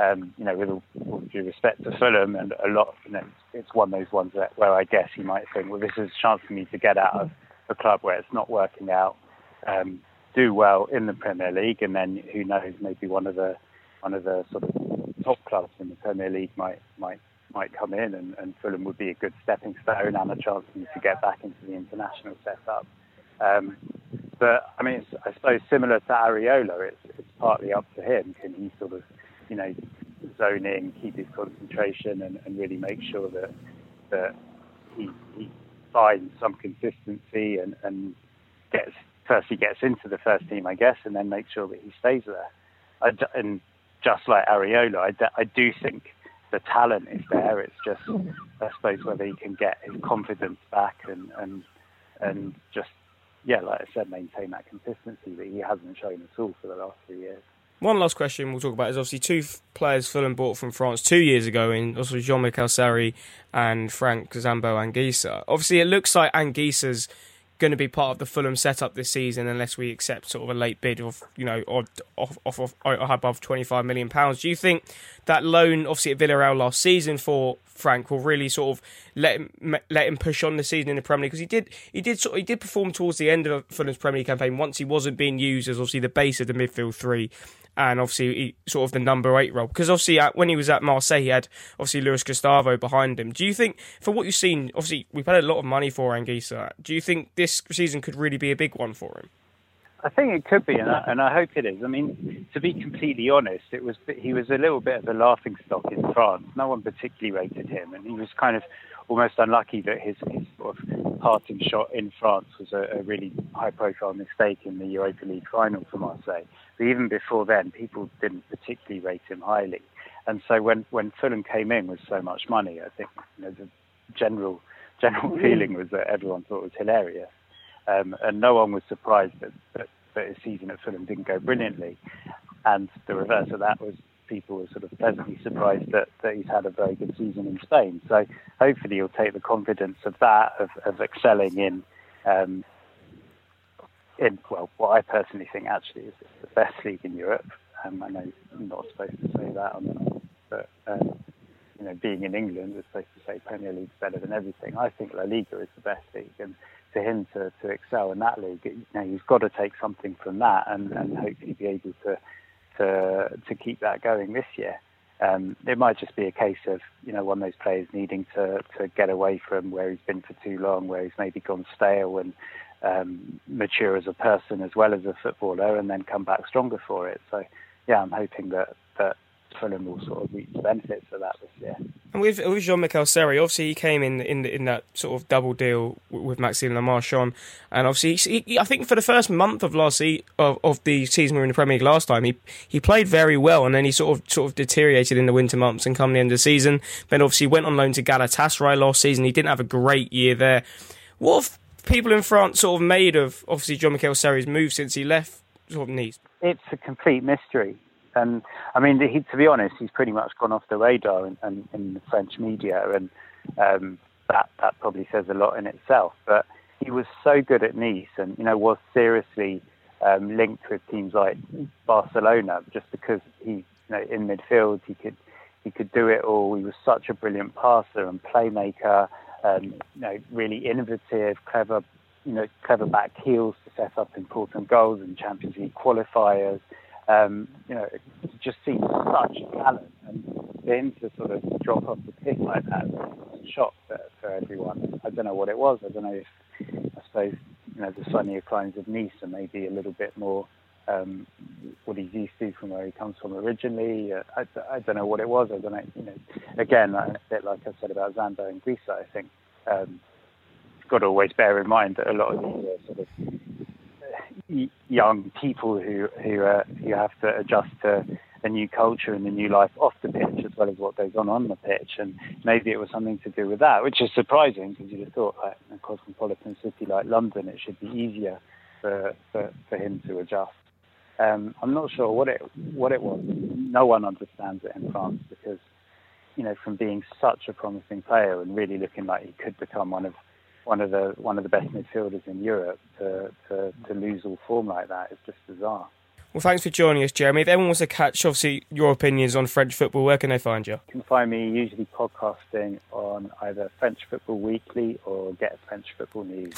Speaker 5: Um, you know, with all, all, due respect to Fulham, and a lot, you know, it's one of those ones that, where I guess he might think, well, this is a chance for me to get out of a club where it's not working out, um, do well in the Premier League, and then who knows, maybe one of the one of the sort of top clubs in the Premier League might might might come in, and, and Fulham would be a good stepping stone and a chance for me to get back into the international setup. Um, but I mean, I suppose similar to Areola, it's, it's partly up to him. Can he sort of, you know, zone in, keep his concentration, and, and really make sure that that he, he finds some consistency and, and gets first he gets into the first team, I guess, and then make sure that he stays there. I, and just like Areola, I, I do think the talent is there. It's just, I suppose, whether he can get his confidence back and and and just, yeah, like I said, maintain that consistency that he hasn't shown at all for the last few years.
Speaker 2: One last question we'll talk about is obviously two players Fulham bought from France two years ago in also Jean-Michel Seri and Frank Zambo Anguissa. Obviously, it looks like Anguissa's going to be part of the Fulham setup this season unless we accept sort of a late bid of you know off off, off, off above 25 million pounds. Do you think that loan, obviously at Villarreal last season for Frank, will really sort of let him let him push on the season in the Premier League because he did he did sort of, he did perform towards the end of Fulham's Premier League campaign once he wasn't being used as obviously the base of the midfield three and obviously he, sort of the number eight role. Because obviously at, when he was at Marseille, he had obviously Luiz Gustavo behind him. Do you think, for what you've seen, obviously we've paid a lot of money for Anguissa. Do you think this season could really be a big one for him?
Speaker 5: I think it could be, and I, and I hope it is. I mean, to be completely honest, it was he was a little bit of a laughing stock in France. No one particularly rated him, and he was kind of almost unlucky that his, his sort of parting shot in France was a, a really high-profile mistake in the Europa League final for Marseille. But even before then, people didn't particularly rate him highly. And so when, when Fulham came in with so much money, I think you know, the general general mm. feeling was that everyone thought it was hilarious. Um, and no one was surprised that, that, that his season at Fulham didn't go brilliantly. And the reverse of that was people were sort of pleasantly surprised that, that he's had a very good season in Spain. So hopefully he'll take the confidence of that, of, of excelling in um, in well, what I personally think actually is the best league in Europe. Um, I know I'm not supposed to say that on but um, you know, being in England, we're supposed to say Premier League's better than everything. I think La Liga is the best league, and for him to, to excel in that league, you know, he's got to take something from that, and, and hopefully be able to to to keep that going this year. Um, it might just be a case of you know one of those players needing to to get away from where he's been for too long, where he's maybe gone stale and um, mature as a person as well as a footballer, and then come back stronger for it. So, yeah, I'm hoping that that Fulham will sort of reap the benefits of that this year.
Speaker 2: And with with Jean Michel Seri, obviously he came in in in that sort of double deal with Maxime Le Marchand, and obviously he, he, I think for the first month of last se- of, of the season we were in the Premier League last time, he he played very well, and then he sort of sort of deteriorated in the winter months and come the end of the season. Then obviously went on loan to Galatasaray last season. He didn't have a great year there. What have people in France sort of made of obviously Jean Michel Seri's move since he left sort of Nice?
Speaker 5: It's a complete mystery. And I mean, he, to be honest, he's pretty much gone off the radar in, in, in the French media, and um, that that probably says a lot in itself. But he was so good at Nice, and you know, was seriously um, linked with teams like Barcelona, just because he, you know, in midfield he could he could do it all. He was such a brilliant passer and playmaker um, you know, really innovative, clever, you know, clever back heels to set up important goals in Champions League qualifiers. Um, you know, just seems such talent, and him to sort of drop off the pitch like that was a shock for, for everyone. I don't know what it was. I don't know if I suppose you know the sunnier climes of Nice and maybe a little bit more um, what he's used to from where he comes from originally. Uh, I, I don't know what it was. I don't know. You know, again, a bit like I said about Zambo and Anguissa, I think um, got to always bear in mind that a lot of these are sort of young people who who uh, who have to adjust to a new culture and a new life off the pitch as well as what goes on on the pitch. And maybe it was something to do with that, which is surprising because you'd have thought, like in a cosmopolitan city like London, it should be easier for for, for him to adjust. Um, I'm not sure what it what it was. No one understands it in France because you know from being such a promising player and really looking like he could become one of one of the one of the best midfielders in Europe to, to, to lose all form like that is just bizarre.
Speaker 2: Well, thanks for joining us, Jeremy. If anyone wants to catch, obviously, your opinions on French football, where can they find you?
Speaker 5: You can find me usually podcasting on either French Football Weekly or Get French Football News.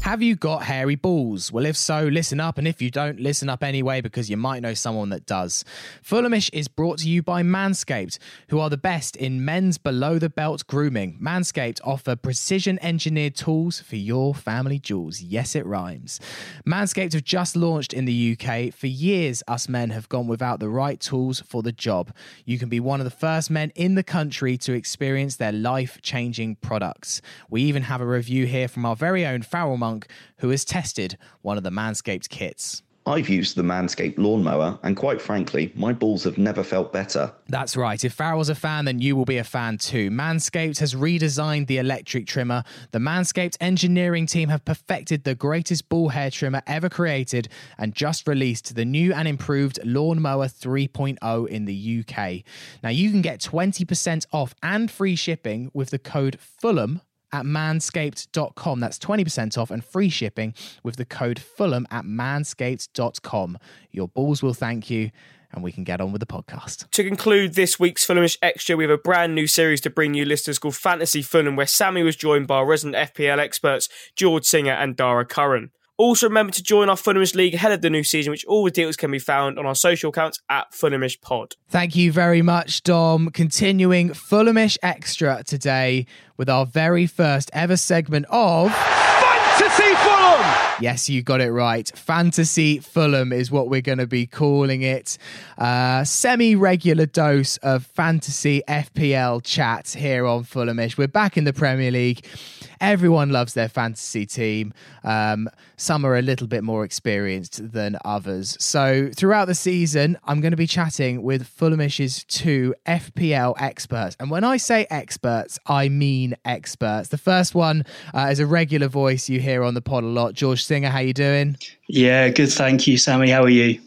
Speaker 6: Have you got hairy balls? Well, if so, listen up. And if you don't, listen up anyway, because you might know someone that does. Fulhamish is brought to you by Manscaped, who are the best in men's below the belt grooming. Manscaped offer precision engineered tools for your family jewels. Yes, it rhymes. Manscaped have just launched in the UK. For years, us men have gone without the right tools for the job. You can be one of the first men in the country to experience their life changing products. We even have a review here from our very own Farrell Monk, who has tested one of the Manscaped kits.
Speaker 7: I've used the Manscaped lawnmower, and quite frankly, my balls have never felt better.
Speaker 6: That's right. If Farrell's a fan, then you will be a fan too. Manscaped has redesigned the electric trimmer. The Manscaped engineering team have perfected the greatest ball hair trimmer ever created and just released the new and improved Lawnmower 3.0 in the UK. Now, you can get 20% off and free shipping with the code FULHAM at manscaped.com. That's 20% off and free shipping with the code Fulham at manscaped.com. Your balls will thank you. And we can get on with the podcast.
Speaker 2: To conclude this week's Fulhamish Extra, we have a brand new series to bring you listeners called Fantasy Fulham, where Sammy was joined by resident FPL experts George Singer and Dara Curran. Also, remember to join our Fulhamish League ahead of the new season, which all the details can be found on our social accounts at Fulhamish Pod.
Speaker 6: Thank you very much, Dom. Continuing Fulhamish Extra today with our very first ever segment of.
Speaker 8: Fantasy Fulham!
Speaker 6: Yes, you got it right. Fantasy Fulham is what we're going to be calling it. Uh, Semi regular dose of fantasy FPL chat here on Fulhamish. We're back in the Premier League. Everyone loves their fantasy team. Um, some are a little bit more experienced than others. So, throughout the season, I'm going to be chatting with Fulhamish's two FPL experts. And when I say experts, I mean experts. The first one uh, is a regular voice you hear on the pod a lot. George Singer, how you doing?
Speaker 9: Yeah, good. Thank you, Sammy. How are you?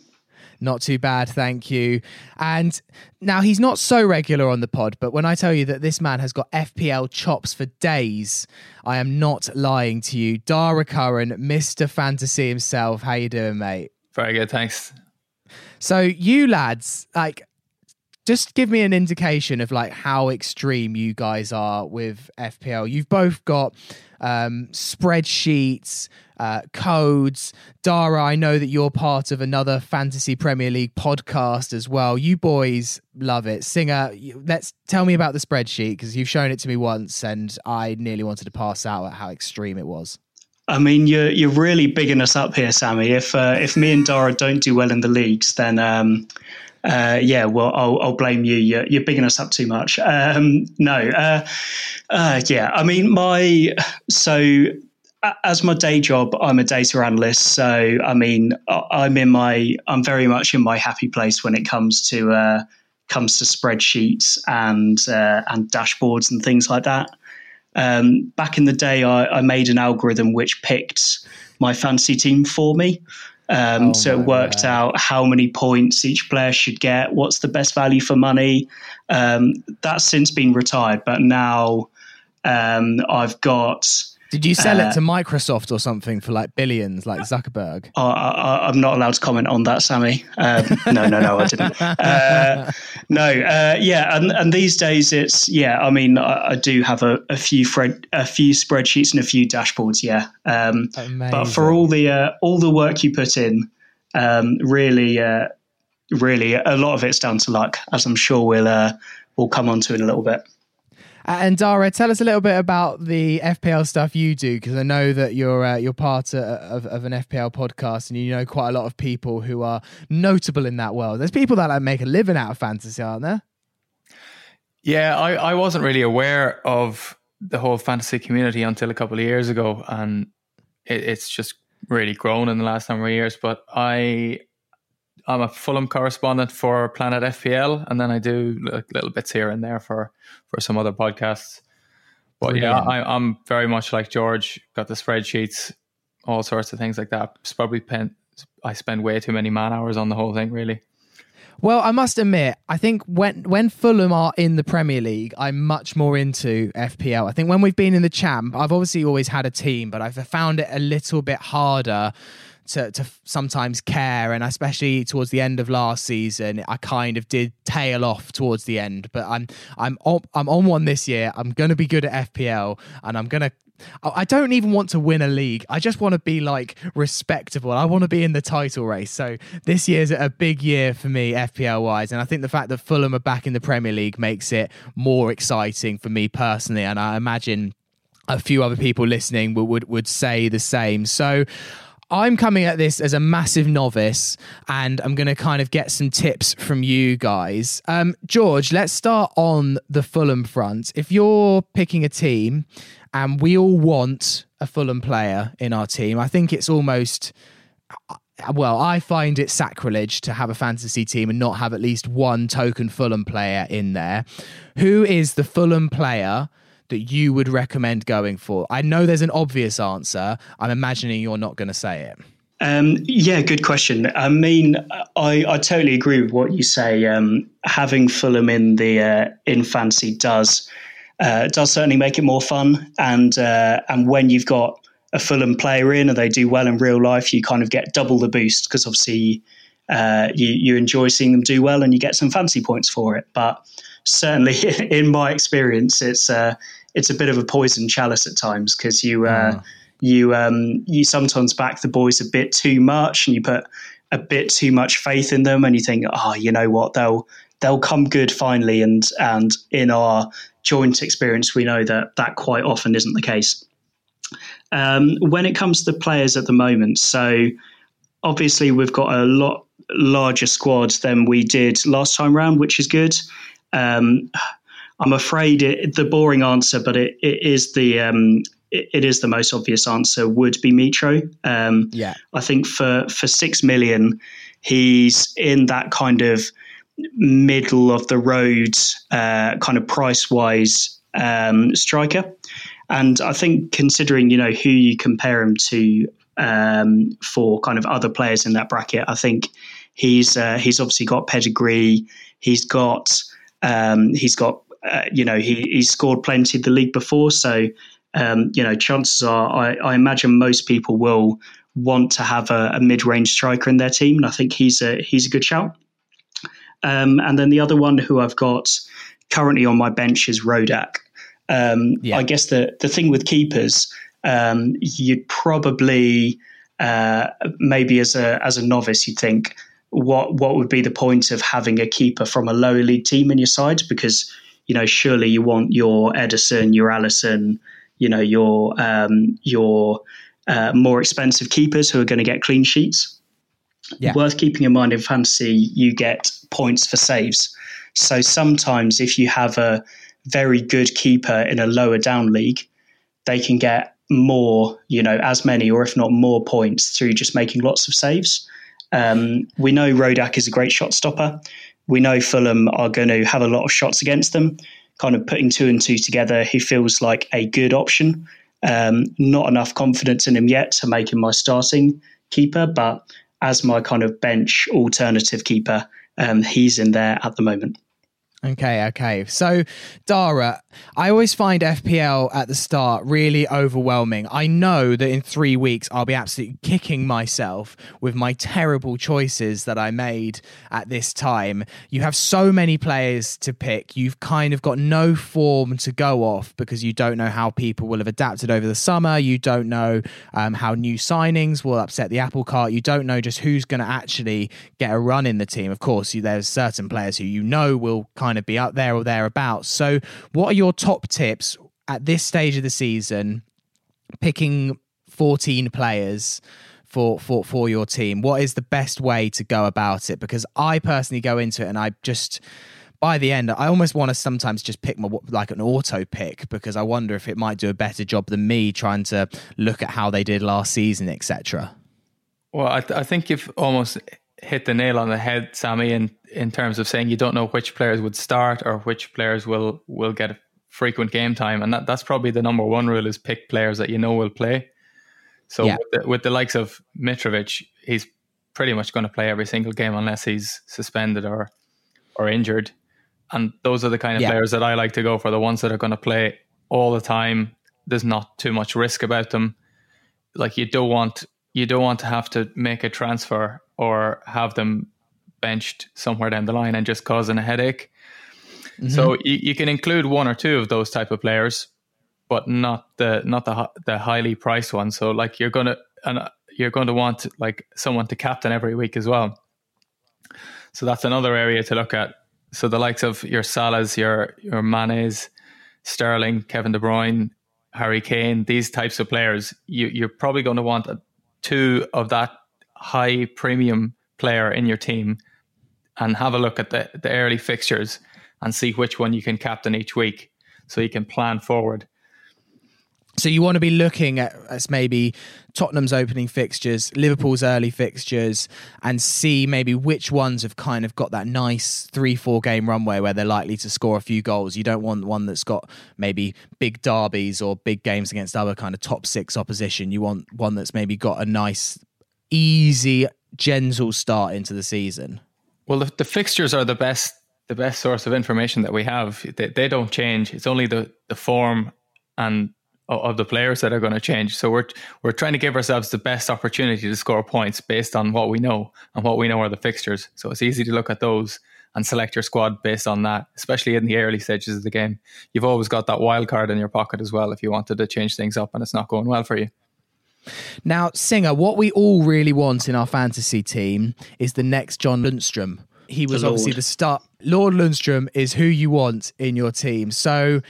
Speaker 6: Not too bad, thank you. And now he's not so regular on the pod, but when I tell you that this man has got FPL chops for days, I am not lying to you. Dara Curran, Mr. Fantasy himself. How you doing, mate?
Speaker 10: Very good, thanks.
Speaker 6: So you lads, like just give me an indication of like how extreme you guys are with FPL. You've both got um, spreadsheets, uh, codes. Dara, I know that you're part of another Fantasy Premier League podcast as well. You boys love it. Singer, let's tell me about the spreadsheet because you've shown it to me once, and I nearly wanted to pass out at how extreme it was.
Speaker 9: I mean, you're you're really bigging us up here, Sammy. If uh, if me and Dara don't do well in the leagues, then um, uh, yeah, well, I'll, I'll, blame you. You're, you're bigging us up too much. Um, no, uh, uh, yeah, I mean, my so as my day job, I'm a data analyst. So, I mean, I'm in my, I'm very much in my happy place when it comes to uh, comes to spreadsheets and uh, and dashboards and things like that. Um, back in the day, I, I, made an algorithm which picked my fancy team for me. Um, oh so it worked God. out how many points each player should get, what's the best value for money. Um, that's since been retired, but now um, I've got
Speaker 6: did you sell uh, it to Microsoft or something for like billions, like Zuckerberg?
Speaker 9: I, am not allowed to comment on that, Sammy. Um, no, no, no, I didn't. Uh, no, uh, yeah, and, and these days it's yeah. I mean, I, I do have a, a few fred, a few spreadsheets and a few dashboards. Yeah, um, but for all the uh, all the work you put in, um, really, uh, really, a lot of it's down to luck, as I'm sure we'll uh, we'll come on to in a little bit.
Speaker 6: And Dara, tell us a little bit about the FPL stuff you do, because I know that you're uh, you're part of, of, an FPL podcast, and you know quite a lot of people who are notable in that world. There's people that like make a living out of fantasy, aren't there?
Speaker 10: Yeah, I, I wasn't really aware of the whole fantasy community until a couple of years ago, and it, it's just really grown in the last number of years. But I I'm a Fulham correspondent for Planet FPL, and then I do little bits here and there for for some other podcasts. But Brilliant. yeah, I, am very much like George. Got the spreadsheets, all sorts of things like that. It's probably pen, I spend way too many man hours on the whole thing, really.
Speaker 6: Well, I must admit, I think when when Fulham are in the Premier League, I'm much more into FPL. I think when we've been in the Champ, I've obviously always had a team, but I've found it a little bit harder to, to sometimes care. And especially towards the end of last season, I kind of did tail off towards the end. But I'm I'm on, I'm on one this year. I'm going to be good at FPL, and I'm going to I don't even want to win a league. I just want to be like respectable. I want to be in the title race. So this year's a big year for me, FPL wise. And I think the fact that Fulham are back in the Premier League makes it more exciting for me personally. And I imagine a few other people listening would, would, would say the same. So I'm coming at this as a massive novice and I'm going to kind of get some tips from you guys. Um, George, let's start on the Fulham front. If you're picking a team and we all want a Fulham player in our team, I think it's almost well, I find it sacrilege to have a fantasy team and not have at least one token Fulham player in there. Who is the Fulham player that you would recommend going for? I know there's an obvious answer. I'm imagining you're not going to say it.
Speaker 9: Um, yeah, good question. I mean, I, I totally agree with what you say. Um, having Fulham in the uh, in fancy does uh, does certainly make it more fun, and uh, and when you've got a Fulham player in and they do well in real life, you kind of get double the boost because obviously uh, you you enjoy seeing them do well and you get some fancy points for it. But certainly, in my experience, it's uh, it's a bit of a poison chalice at times because you uh, mm. you um, you sometimes back the boys a bit too much and you put a bit too much faith in them and you think, oh, you know what, they'll they'll come good finally. And and in our joint experience, we know that that quite often isn't the case. Um, when it comes to the players at the moment, so obviously we've got a lot larger squad than we did last time round, which is good. Um, I'm afraid it, the boring answer, but it, it is the um, it, it is the most obvious answer. Would be Mitro. Um,
Speaker 6: yeah,
Speaker 9: I think for for six million, he's in that kind of middle of the road, uh, kind of price wise um, striker. And I think considering you know who you compare him to um, for kind of other players in that bracket, I think he's uh, he's obviously got pedigree. He's got um, he's got uh, you know, he, he's scored plenty of the league before. So, um, you know, chances are, I, I, imagine most people will want to have a, a, mid-range striker in their team, and I think he's a he's a good shout. Um, and then the other one who I've got currently on my bench is Rodak. Um, yeah. I guess the the thing with keepers, um, you'd probably uh, maybe as a as a novice, you'd think what what would be the point of having a keeper from a lower league team in your side because you know, surely you want your Ederson, your Alisson, you know, your um, your uh, more expensive keepers who are going to get clean sheets. Yeah. Worth keeping in mind in fantasy, you get points for saves. So sometimes if you have a very good keeper in a lower down league, they can get more, you know, as many or if not more points through just making lots of saves. Um, we know Rodak is a great shot stopper we know Fulham are going to have a lot of shots against them. Kind of putting two and two together, he feels like a good option. Um, not enough confidence in him yet to make him my starting keeper, but as my kind of bench alternative keeper, um, he's in there at the moment.
Speaker 6: Okay, okay. So, Dara, I always find FPL at the start really overwhelming. I know that in three weeks I'll be absolutely kicking myself with my terrible choices that I made at this time. You have so many players to pick. You've kind of got no form to go off because you don't know how people will have adapted over the summer. You don't know um, how new signings will upset the apple cart. You don't know just who's going to actually get a run in the team. Of course, there's certain players who you know will kind kind of be up there or thereabouts. So, what are your top tips at this stage of the season? Picking 14 players for for for your team. What is the best way to go about it? Because I personally go into it and I just by the end, I almost want to sometimes just pick my like an auto pick because I wonder if it might do a better job than me trying to look at how they did last season, etc.
Speaker 10: Well, I, th- I think you've almost hit the nail on the head, Sammy, in in terms of saying you don't know which players would start or which players will will get frequent game time, and that, that's probably the number one rule: is pick players that you know will play. So yeah. with, the, with the likes of Mitrovic, he's pretty much going to play every single game unless he's suspended or or injured. And those are the kind of yeah. players that I like to go for, the ones that are going to play all the time. There's not too much risk about them. Like you don't want you don't want to have to make a transfer or have them benched somewhere down the line and just causing a headache. Mm-hmm. So you, you can include one or two of those type of players, but not the not the the highly priced ones. So like you're gonna and you're going to want like someone to captain every week as well. So that's another area to look at. So the likes of your Salahs, your your Manes, Sterling, Kevin De Bruyne, Harry Kane, these types of players, you, you're probably going to want two of that high premium player in your team, and have a look at the the early fixtures and see which one you can captain each week, so you can plan forward.
Speaker 6: So you want to be looking at as maybe Tottenham's opening fixtures, Liverpool's early fixtures, and see maybe which ones have kind of got that nice three, four game runway where they're likely to score a few goals. You don't want one that's got maybe big derbies or big games against other kind of top six opposition. You want one that's maybe got a nice, easy, gentle start into the season.
Speaker 10: Well, the, the fixtures are the best the best source of information that we have. They, they don't change. It's only the the form and of the players that are going to change. So we're we're trying to give ourselves the best opportunity to score points based on what we know, and what we know are the fixtures. So it's easy to look at those and select your squad based on that, especially in the early stages of the game. You've always got that wild card in your pocket as well if you wanted to change things up and it's not going well for you.
Speaker 6: Now, Singer, what we all really want in our fantasy team is the next John Lundstram. He was obviously the start. Lord Lundstram is who you want in your team. So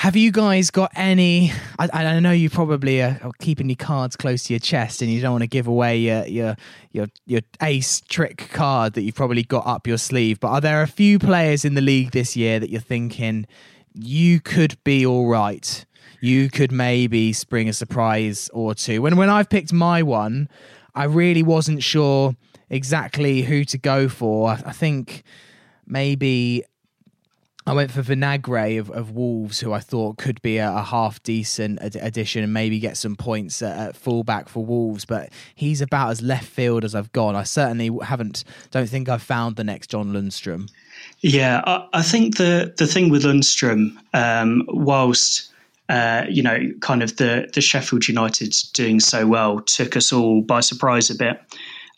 Speaker 6: have you guys got any? I, I know you probably are, are, keeping your cards close to your chest, and you don't want to give away your your your your ace trick card that you've probably got up your sleeve. But are there a few players in the league this year that you're thinking you could be all right? You could maybe spring a surprise or two. When when I've picked my one, I really wasn't sure exactly who to go for. I, I think maybe I went for Vinagre of, of Wolves, who I thought could be a, a half decent ad- addition and maybe get some points at, at, fullback for Wolves. But he's about as left field as I've gone. I certainly haven't, don't think I've found the next John Lundstram.
Speaker 9: Yeah, I, I think the the thing with Lundstram, um, whilst uh, you know, kind of the the Sheffield United doing so well, took us all by surprise a bit.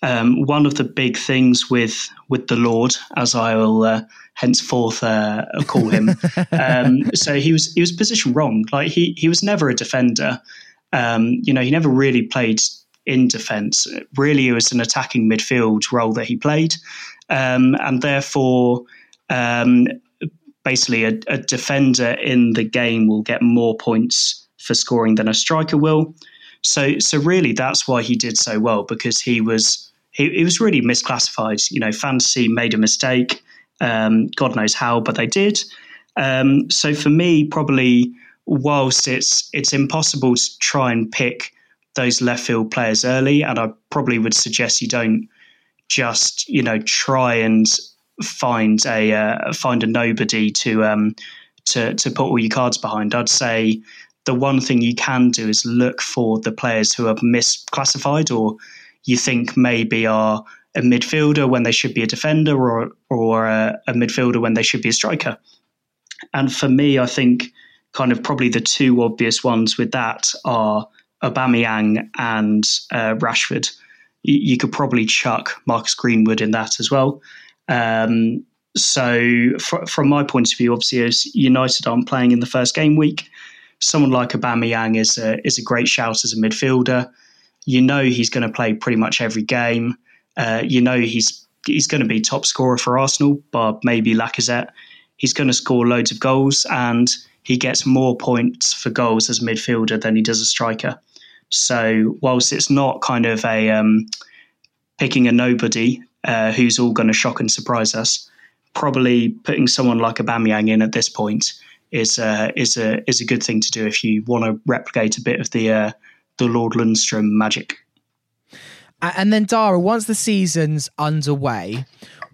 Speaker 9: Um, one of the big things with with the Lord, as I will uh, henceforth uh, call him, um, so he was he was positioned wrong. Like he he was never a defender. Um, you know, he never really played in defence. Really, it was an attacking midfield role that he played, um, and therefore. Um, basically, a, a defender in the game will get more points for scoring than a striker will. So, so really, that's why he did so well because he was he, he was really misclassified. You know, fantasy made a mistake. Um, God knows how, but they did. Um, so for me, probably whilst it's it's impossible to try and pick those left field players early, and I probably would suggest you don't just you know try and find a uh, find a nobody to um, to to put all your cards behind. I'd say the one thing you can do is look for the players who are misclassified or you think maybe are a midfielder when they should be a defender or or a, a, midfielder when they should be a striker. And for me, I think kind of probably the two obvious ones with that are Aubameyang and uh, Rashford. You, you, could probably chuck Marcus Greenwood in that as well. Um, so fr- from my point of view, obviously as United aren't playing in the first game week, someone like Aubameyang is a, is a great shout as a midfielder. You know he's going to play pretty much every game. Uh, you know he's he's going to be top scorer for Arsenal, but maybe Lacazette. He's going to score loads of goals, and he gets more points for goals as a midfielder than he does a striker. So whilst it's not kind of a um, picking a nobody uh, who's all going to shock and surprise us, probably putting someone like a Aubameyang in at this point is uh, is a is a good thing to do if you want to replicate a bit of the uh, the Lord Lundstram magic.
Speaker 6: And then Dara, once the season's underway,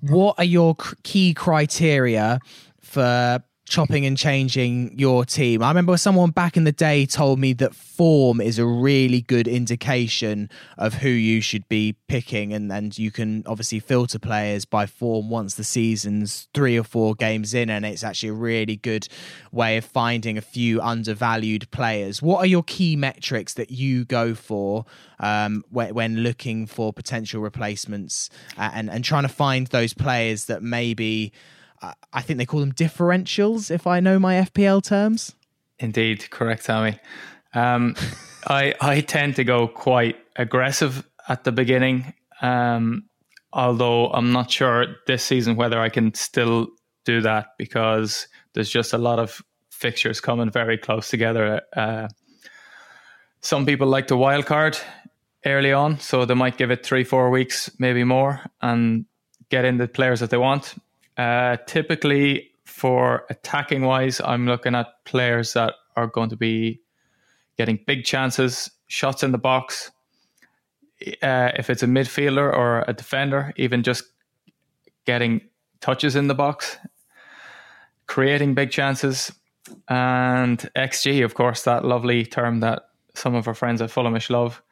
Speaker 6: what are your key criteria for chopping and changing your team. I remember someone back in the day told me that form is a really good indication of who you should be picking, and, and you can obviously filter players by form once the season's three or four games in, and it's actually a really good way of finding a few undervalued players. What are your key metrics that you go for um, when, when looking for potential replacements and, and trying to find those players that maybe I think they call them differentials, if I know my FPL terms.
Speaker 10: Indeed, correct, Sammy. Um, I I tend to go quite aggressive at the beginning, um, although I'm not sure this season whether I can still do that because there's just a lot of fixtures coming very close together. Uh, some people like the wild card early on, so they might give it three, four weeks, maybe more, and get in the players that they want. Uh, typically, for attacking wise, I'm looking at players that are going to be getting big chances, shots in the box. Uh, if it's a midfielder or a defender, even just getting touches in the box, creating big chances, and XG, of course, that lovely term that some of our friends at Fulhamish love.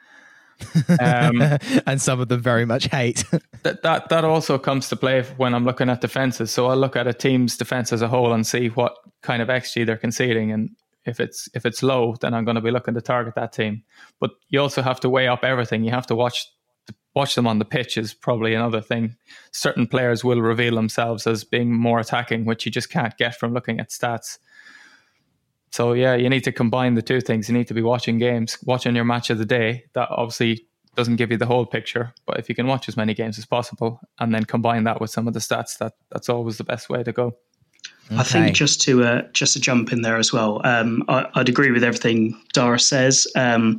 Speaker 6: Um, and some of them very much hate.
Speaker 10: that, that that also comes to play when I'm looking at defenses. So I'll look at a team's defense as a whole and see what kind of XG they're conceding, and if it's if it's low, then I'm going to be looking to target that team. But you also have to weigh up everything. You have to watch watch them on the pitch is probably another thing. Certain players will reveal themselves as being more attacking, which you just can't get from looking at stats. So yeah, you need to combine the two things. You need to be watching games, watching your match of the day. That obviously doesn't give you the whole picture, but if you can watch as many games as possible and then combine that with some of the stats, that that's always the best way to go.
Speaker 9: Okay. I think just to uh, just to jump in there as well, um, I, would agree with everything Dara says. Um,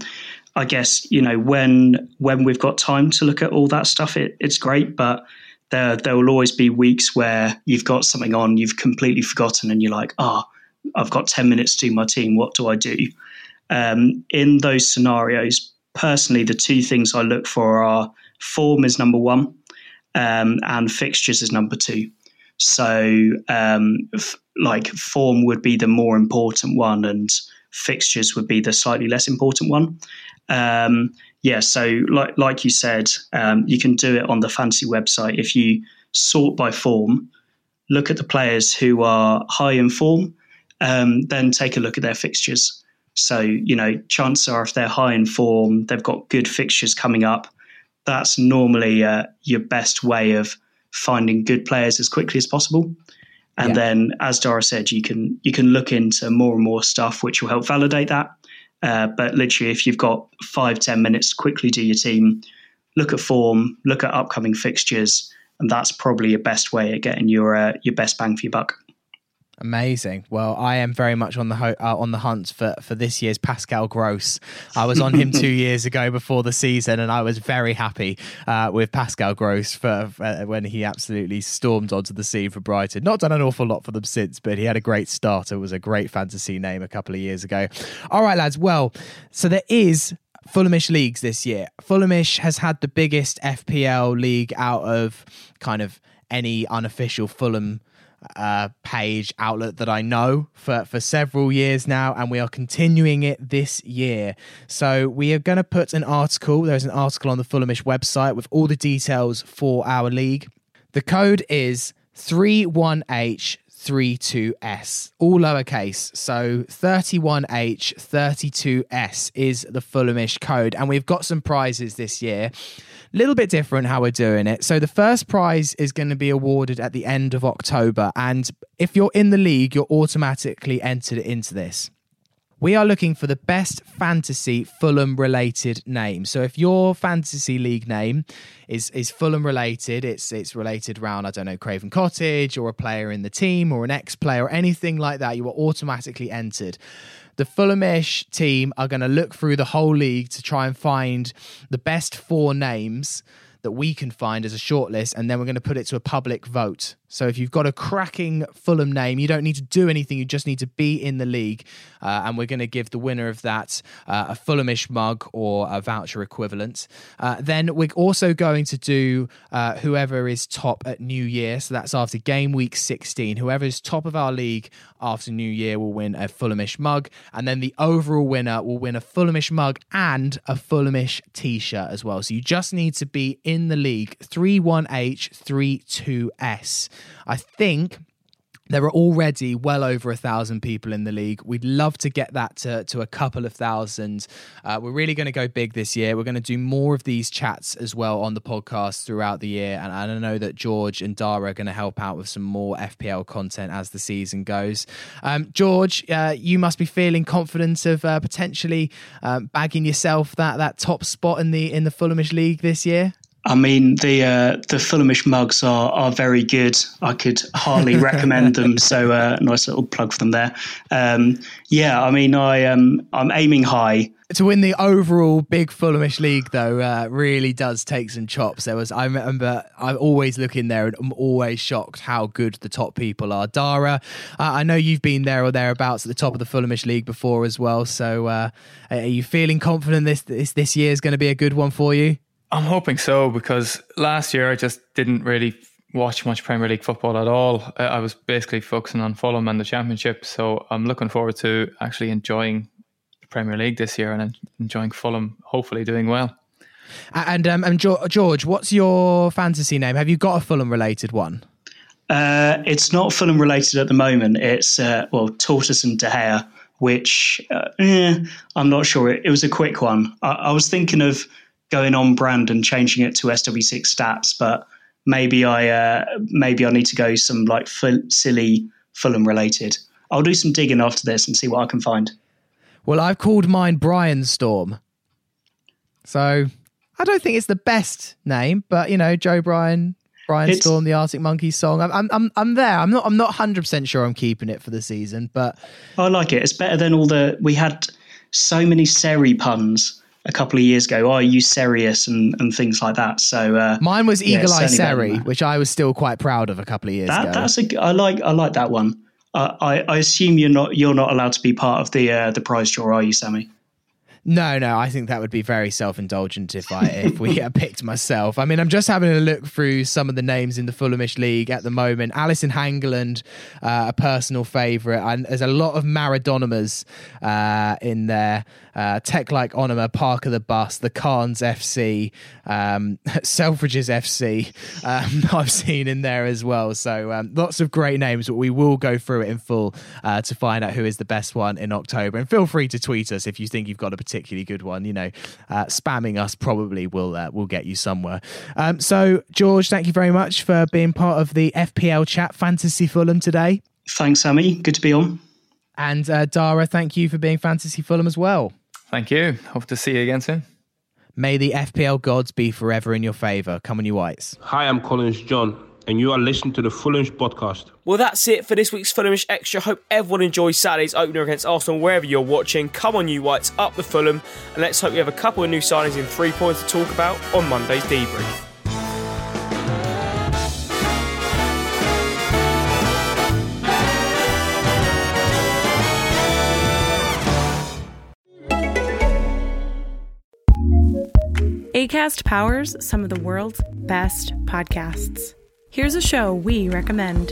Speaker 9: I guess you know when when we've got time to look at all that stuff, it, it's great. But there there will always be weeks where you've got something on, you've completely forgotten, and you're like, ah, oh, I've got 10 minutes to my team. What do I do? Um, in those scenarios, personally, the two things I look for are form is number one um, and fixtures is number two. So, um, f- like, form would be the more important one, and fixtures would be the slightly less important one. Um, yeah, so like like you said, um, you can do it on the fantasy website if you sort by form. Look at the players who are high in form um, then take a look at their fixtures. So, you know, chances are if they're high in form, they've got good fixtures coming up. That's normally uh, your best way of finding good players as quickly as possible. And yeah. then, as Dara said, you can you can look into more and more stuff, which will help validate that. Uh, but literally, if you've got five ten minutes to quickly do your team, look at form, look at upcoming fixtures, and that's probably your best way of getting your uh, your best bang for your buck.
Speaker 6: Amazing. Well, I am very much on the ho- uh, on the hunt for, for this year's Pascal Gross. I was on him two years ago before the season, and I was very happy uh, with Pascal Gross for, uh, when he absolutely stormed onto the scene for Brighton. Not done an awful lot for them since, but he had a great start. It was a great fantasy name a couple of years ago. All right, lads. Well, so there is Fulhamish leagues this year. Fulhamish has had the biggest FPL league out of kind of any unofficial Fulham uh, page outlet that I know for, for several years now, and we are continuing it this year. So we are going to put an article. There's an article on the Fulhamish website with all the details for our league. The code is 31H 32S, all lowercase. So 31H 32S is the Fulhamish code. And we've got some prizes this year little bit different how we're doing it. So the first prize is going to be awarded at the end of October, and if you're in the league, you're automatically entered into this. We are looking for the best fantasy Fulham related name. So if your fantasy league name is is Fulham related, it's it's related around I don't know Craven Cottage or a player in the team or an ex player or anything like that, you are automatically entered the Fulhamish team are going to look through the whole league to try and find the best four names that we can find as a shortlist, and then we're going to put it to a public vote. So if you've got a cracking Fulham name, you don't need to do anything. You just need to be in the league, uh, and we're going to give the winner of that uh, a Fulhamish mug or a voucher equivalent. Uh, then we're also going to do uh, whoever is top at New Year. So that's after game week 16. Whoever is top of our league after New Year will win a Fulhamish mug, and then the overall winner will win a Fulhamish mug and a Fulhamish T-shirt as well. So you just need to be in the league 31H32S. I think there are already well over a thousand people in the league. We'd love to get that to, to a couple of thousand. Uh, we're really going to go big this year. We're going to do more of these chats as well on the podcast throughout the year. And I know that George and Dara are going to help out with some more FPL content as the season goes. Um, George, uh, you must be feeling confident of uh, potentially um, bagging yourself that, that top spot in the in the Fulhamish League this year.
Speaker 9: I mean, the uh, the Fulhamish mugs are are very good. I could hardly recommend them. So, uh, nice little plug for them there. Um, yeah, I mean, I um, I'm aiming high
Speaker 6: to win the overall big Fulhamish league, though, uh, really does take some chops. There was, I remember, I always look in there and I'm always shocked how good the top people are. Dara, uh, I know you've been there or thereabouts at the top of the Fulhamish league before as well. So, uh, are you feeling confident this this this year is going to be a good one for you?
Speaker 10: I'm hoping so because last year I just didn't really watch much Premier League football at all. I was basically focusing on Fulham and the Championship, so I'm looking forward to actually enjoying the Premier League this year and enjoying Fulham, hopefully doing well.
Speaker 6: And um, and George, what's your fantasy name? Have you got a Fulham related one?
Speaker 9: Uh, it's not Fulham related at the moment. It's uh, well, Tortoise and De Gea, which uh, eh, I'm not sure. It, it, was a quick one. I, I was thinking of going on brand and changing it to SW6 stats, but maybe I uh, maybe I need to go some like silly Fulham related. I'll do some digging after this and see what I can find.
Speaker 6: Well, I've called mine Brian Storm, so I don't think it's the best name, but you know, Joe Bryan, Brian it's, Storm, the Arctic Monkeys song. I'm, I'm, I'm there. I'm not, I'm not 100 percent sure I'm keeping it for the season, but
Speaker 9: I like it. It's better than all the we had so many Seri puns a couple of years ago. Oh, you serious and, and things like that. So uh,
Speaker 6: mine was Eagle Eye Seri, which I was still quite proud of a couple of years
Speaker 9: that,
Speaker 6: ago.
Speaker 9: That's a I like I like that one. Uh, I, I assume you're not you're not allowed to be part of the uh, the prize draw, are you, Sammy?
Speaker 6: No, no, I think that would be very self-indulgent if I if we picked myself. I mean, I'm just having a look through some of the names in the Fulhamish League at the moment. Alison Hangeland, uh, a personal favourite, and there's a lot of Maradonimas uh, in there. Uh, Tech like Onima, Parker the Bus, the Carnes FC, um, Selfridges FC. Um, I've seen in there as well. So um, lots of great names, but we will go through it in full uh, to find out who is the best one in October. And feel free to tweet us if you think you've got a particularly good one. You know, uh, spamming us probably will uh, will get you somewhere. Um, so George, thank you very much for being part of the FPL chat Fantasy Fulham today.
Speaker 9: Thanks, Sammy. Good to be on.
Speaker 6: And uh, Dara, thank you for being Fantasy Fulham as well.
Speaker 10: Thank you. Hope to see you again soon.
Speaker 6: May the FPL gods be forever in your favour. Come on, you whites.
Speaker 11: Hi, I'm Collins John, and you are listening to the Fulhamish podcast.
Speaker 2: Well, that's it for this week's Fulhamish Extra. Hope everyone enjoys Saturday's opener against Arsenal wherever you're watching. Come on, you whites, up the Fulham, and let's hope we have a couple of new signings in three points to talk about on Monday's debrief.
Speaker 12: ACAST powers some of the world's best podcasts. Here's a show we recommend.